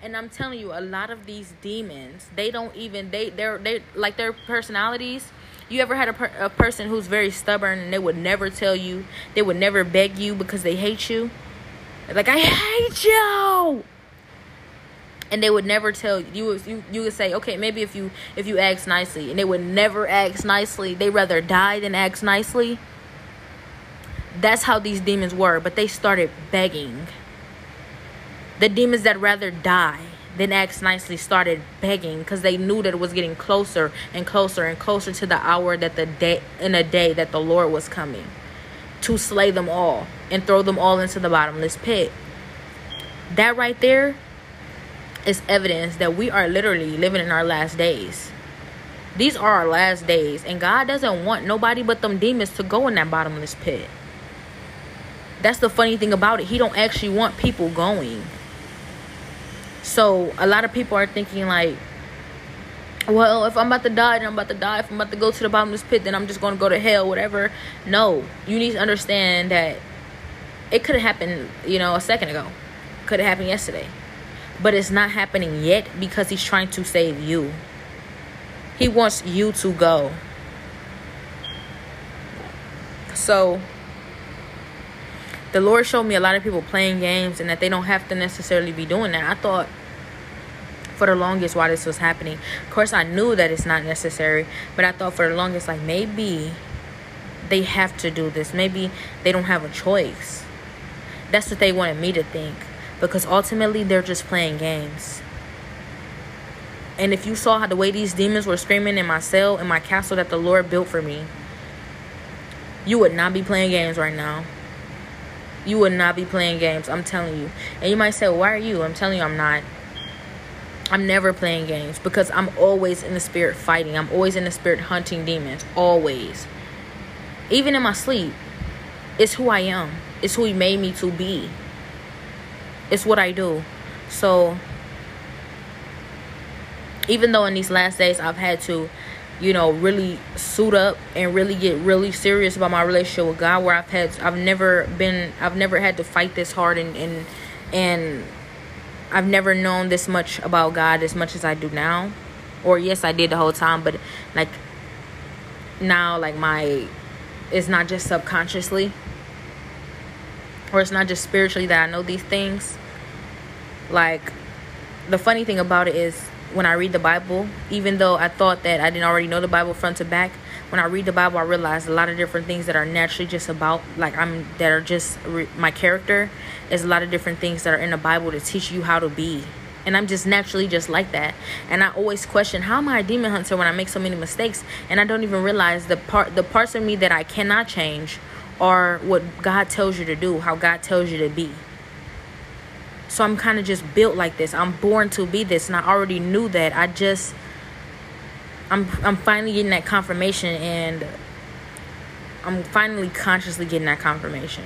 And i'm telling you a lot of these demons they don't even they they're they like their personalities. You ever had a, per, a person who's very stubborn and they would never tell you they would never beg you because they hate you? Like i hate you and they would never tell you. You would, you, you would say okay maybe if you if you ask nicely. And they would never ask nicely. They rather die than ask nicely. That's how these demons were but they started begging. The demons that rather die than ask nicely started begging because they knew that it was getting closer and closer and closer to the hour that the day in a day that the lord was coming to slay them all and throw them all into the bottomless pit. That right there is evidence that we are literally living in our last days. These are our last days, and God doesn't want nobody but them demons to go in that bottomless pit. That's the funny thing about it. He don't actually want people going. So a lot of people are thinking like, well, if I'm about to die, then I'm about to die. If I'm about to go to the bottomless pit, then I'm just going to go to hell, whatever. No, you need to understand that it could have happened, you know, a second ago. Could have happened yesterday. But it's not happening yet because he's trying to save you. He wants you to go. So, the Lord showed me a lot of people playing games and that they don't have to necessarily be doing that. I thought for the longest while this was happening. Of course, I knew that it's not necessary, but I thought for the longest, like maybe they have to do this. Maybe they don't have a choice. That's what they wanted me to think. Because ultimately, they're just playing games. And if you saw how the way these demons were screaming in my cell, in my castle that the Lord built for me, you would not be playing games right now. You would not be playing games. I'm telling you. And you might say, why are you? I'm telling you, I'm not. I'm never playing games because I'm always in the spirit fighting. I'm always in the spirit hunting demons. Always. Even in my sleep. It's who I am. It's who he made me to be. It's what I do. So even though in these last days I've had to you know really suit up and really get really serious about my relationship with god where i've had i've never been i've never had to fight this hard and and and i've never known this much about god as much as i do now or yes i did the whole time but like now like my it's not just subconsciously or it's not just spiritually that i know these things like the funny thing about it is when I read the Bible, even though I thought that I didn't already know the Bible front to back, when I read the Bible, I realize a lot of different things that are naturally just about like I'm that are just re- my character. Is a lot of different things that are in the Bible to teach you how to be, and I'm just naturally just like that. And I always question how am I a demon hunter when I make so many mistakes, and I don't even realize the part the parts of me that I cannot change are what God tells you to do, how God tells you to be. So I'm kind of just built like this. I'm born to be this, and I already knew that. I just, I'm, I'm finally getting that confirmation, and I'm finally consciously getting that confirmation.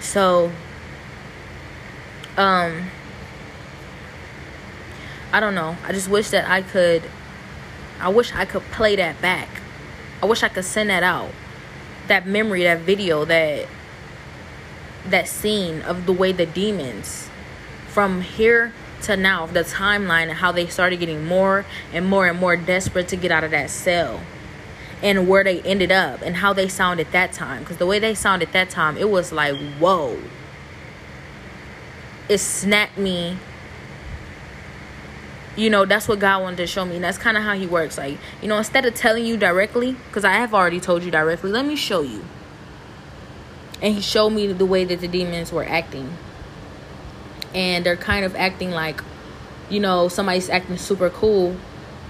So, um, I don't know. I just wish that I could. I wish I could play that back. I wish I could send that out. That memory, that video, that that scene of the way the demons from here to now the timeline and how they started getting more and more and more desperate to get out of that cell and where they ended up and how they sounded that time. Because the way they sounded that time it was like whoa. It snapped me. You know that's what god wanted to show me and that's kind of how he works. Like you know instead of telling you directly because i have already told you directly let me show you and he showed me the way that the demons were acting. And they're kind of acting like you know somebody's acting super cool.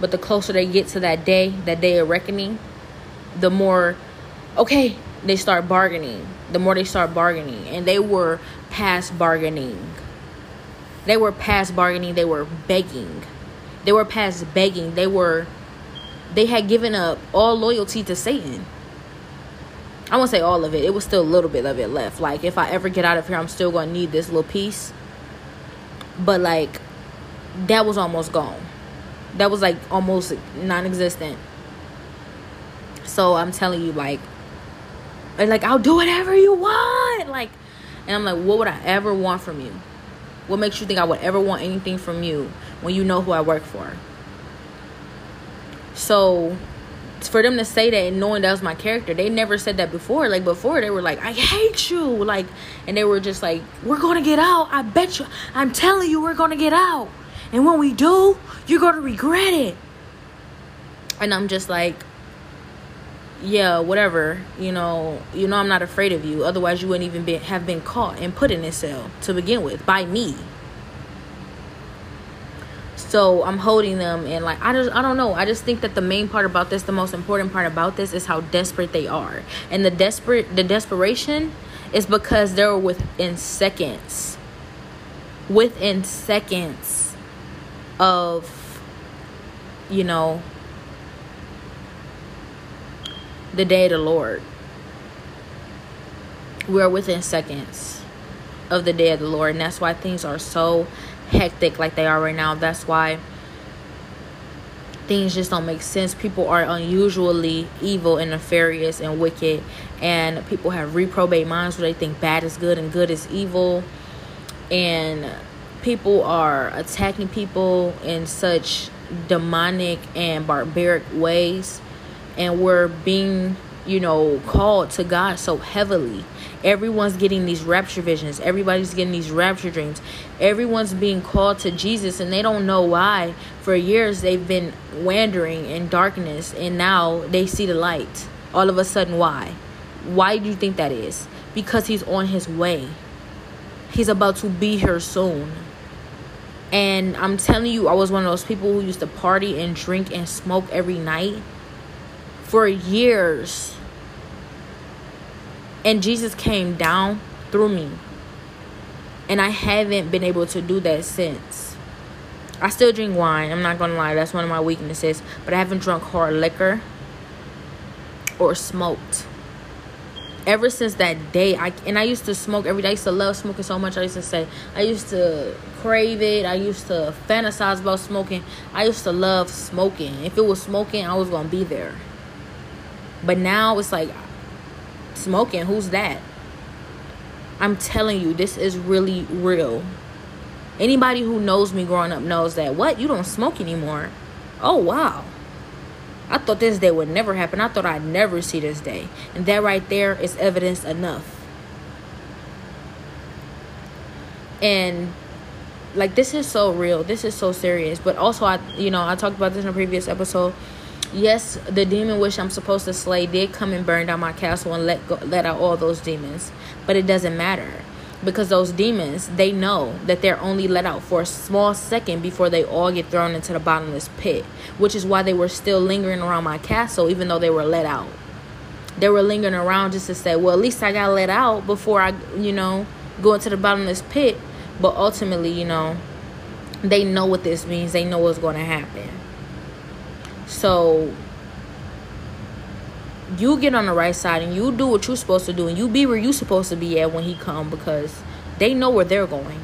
But the closer they get to that day that day of reckoning the more okay they start bargaining. The more they start bargaining. And they were past bargaining. They were past bargaining. They were begging. They were past begging. They were they had given up all loyalty to satan I won't say all of it. It was still a little bit of it left. Like if I ever get out of here, I'm still gonna need this little piece. But like that was almost gone. That was like almost non-existent. So I'm telling you, like, like I'll do whatever you want. Like, and I'm like, what would I ever want from you? What makes you think I would ever want anything from you when you know who I work for? So for them to say that and knowing that was my character. They never said that before. Like before they were like i hate you. Like and they were just like we're gonna get out. I bet you i'm telling you we're gonna get out. And when we do you're gonna regret it. And i'm just like yeah whatever. You know you know i'm not afraid of you. Otherwise you wouldn't even be, have been caught and put in this cell to begin with by me so i'm holding them and like i just i don't know. I just think that the main part about this the most important part about this is how desperate they are. And the desperate the desperation is because they're within seconds within seconds of you know the day of the lord. We're within seconds of the day of the lord and that's why things are so hectic like they are right now. That's why things just don't make sense. People are unusually evil and nefarious and wicked, and people have reprobate minds where they think bad is good and good is evil, and people are attacking people in such demonic and barbaric ways, and we're being, you know, called to God so heavily Everyone's getting these rapture visions. Everybody's getting these rapture dreams. Everyone's being called to Jesus and they don't know why. For years they've been wandering in darkness and now they see the light. All of a sudden, why? Why do you think that is? Because he's on his way. He's about to be here soon. And I'm telling you, I was one of those people who used to party and drink and smoke every night for years. And Jesus came down through me. And I haven't been able to do that since. I still drink wine. I'm not going to lie. That's one of my weaknesses. But I haven't drunk hard liquor or smoked. Ever since that day, I and I used to smoke every day. I used to love smoking so much. I used to say I used to crave it. I used to fantasize about smoking. I used to love smoking. If it was smoking, I was gonna be there. But now it's like smoking. Who's that? I'm telling you, this is really real. Anybody who knows me growing up knows that. What? You don't smoke anymore? Oh, wow. I thought this day would never happen. I thought I'd never see this day. And that right there is evidence enough. And like this is so real. This is so serious. But also I you know, I talked about this in a previous episode. Yes, the demon which I'm supposed to slay did come and burn down my castle and let go, let out all those demons. But it doesn't matter because those demons they know that they're only let out for a small second before they all get thrown into the bottomless pit which is why they were still lingering around my castle even though they were let out. They were lingering around just to say well at least i got let out before i you know go into the bottomless pit. But ultimately you know they know what this means. They know what's going to happen so you get on the right side and you do what you're supposed to do and you be where you're supposed to be at when he come because they know where they're going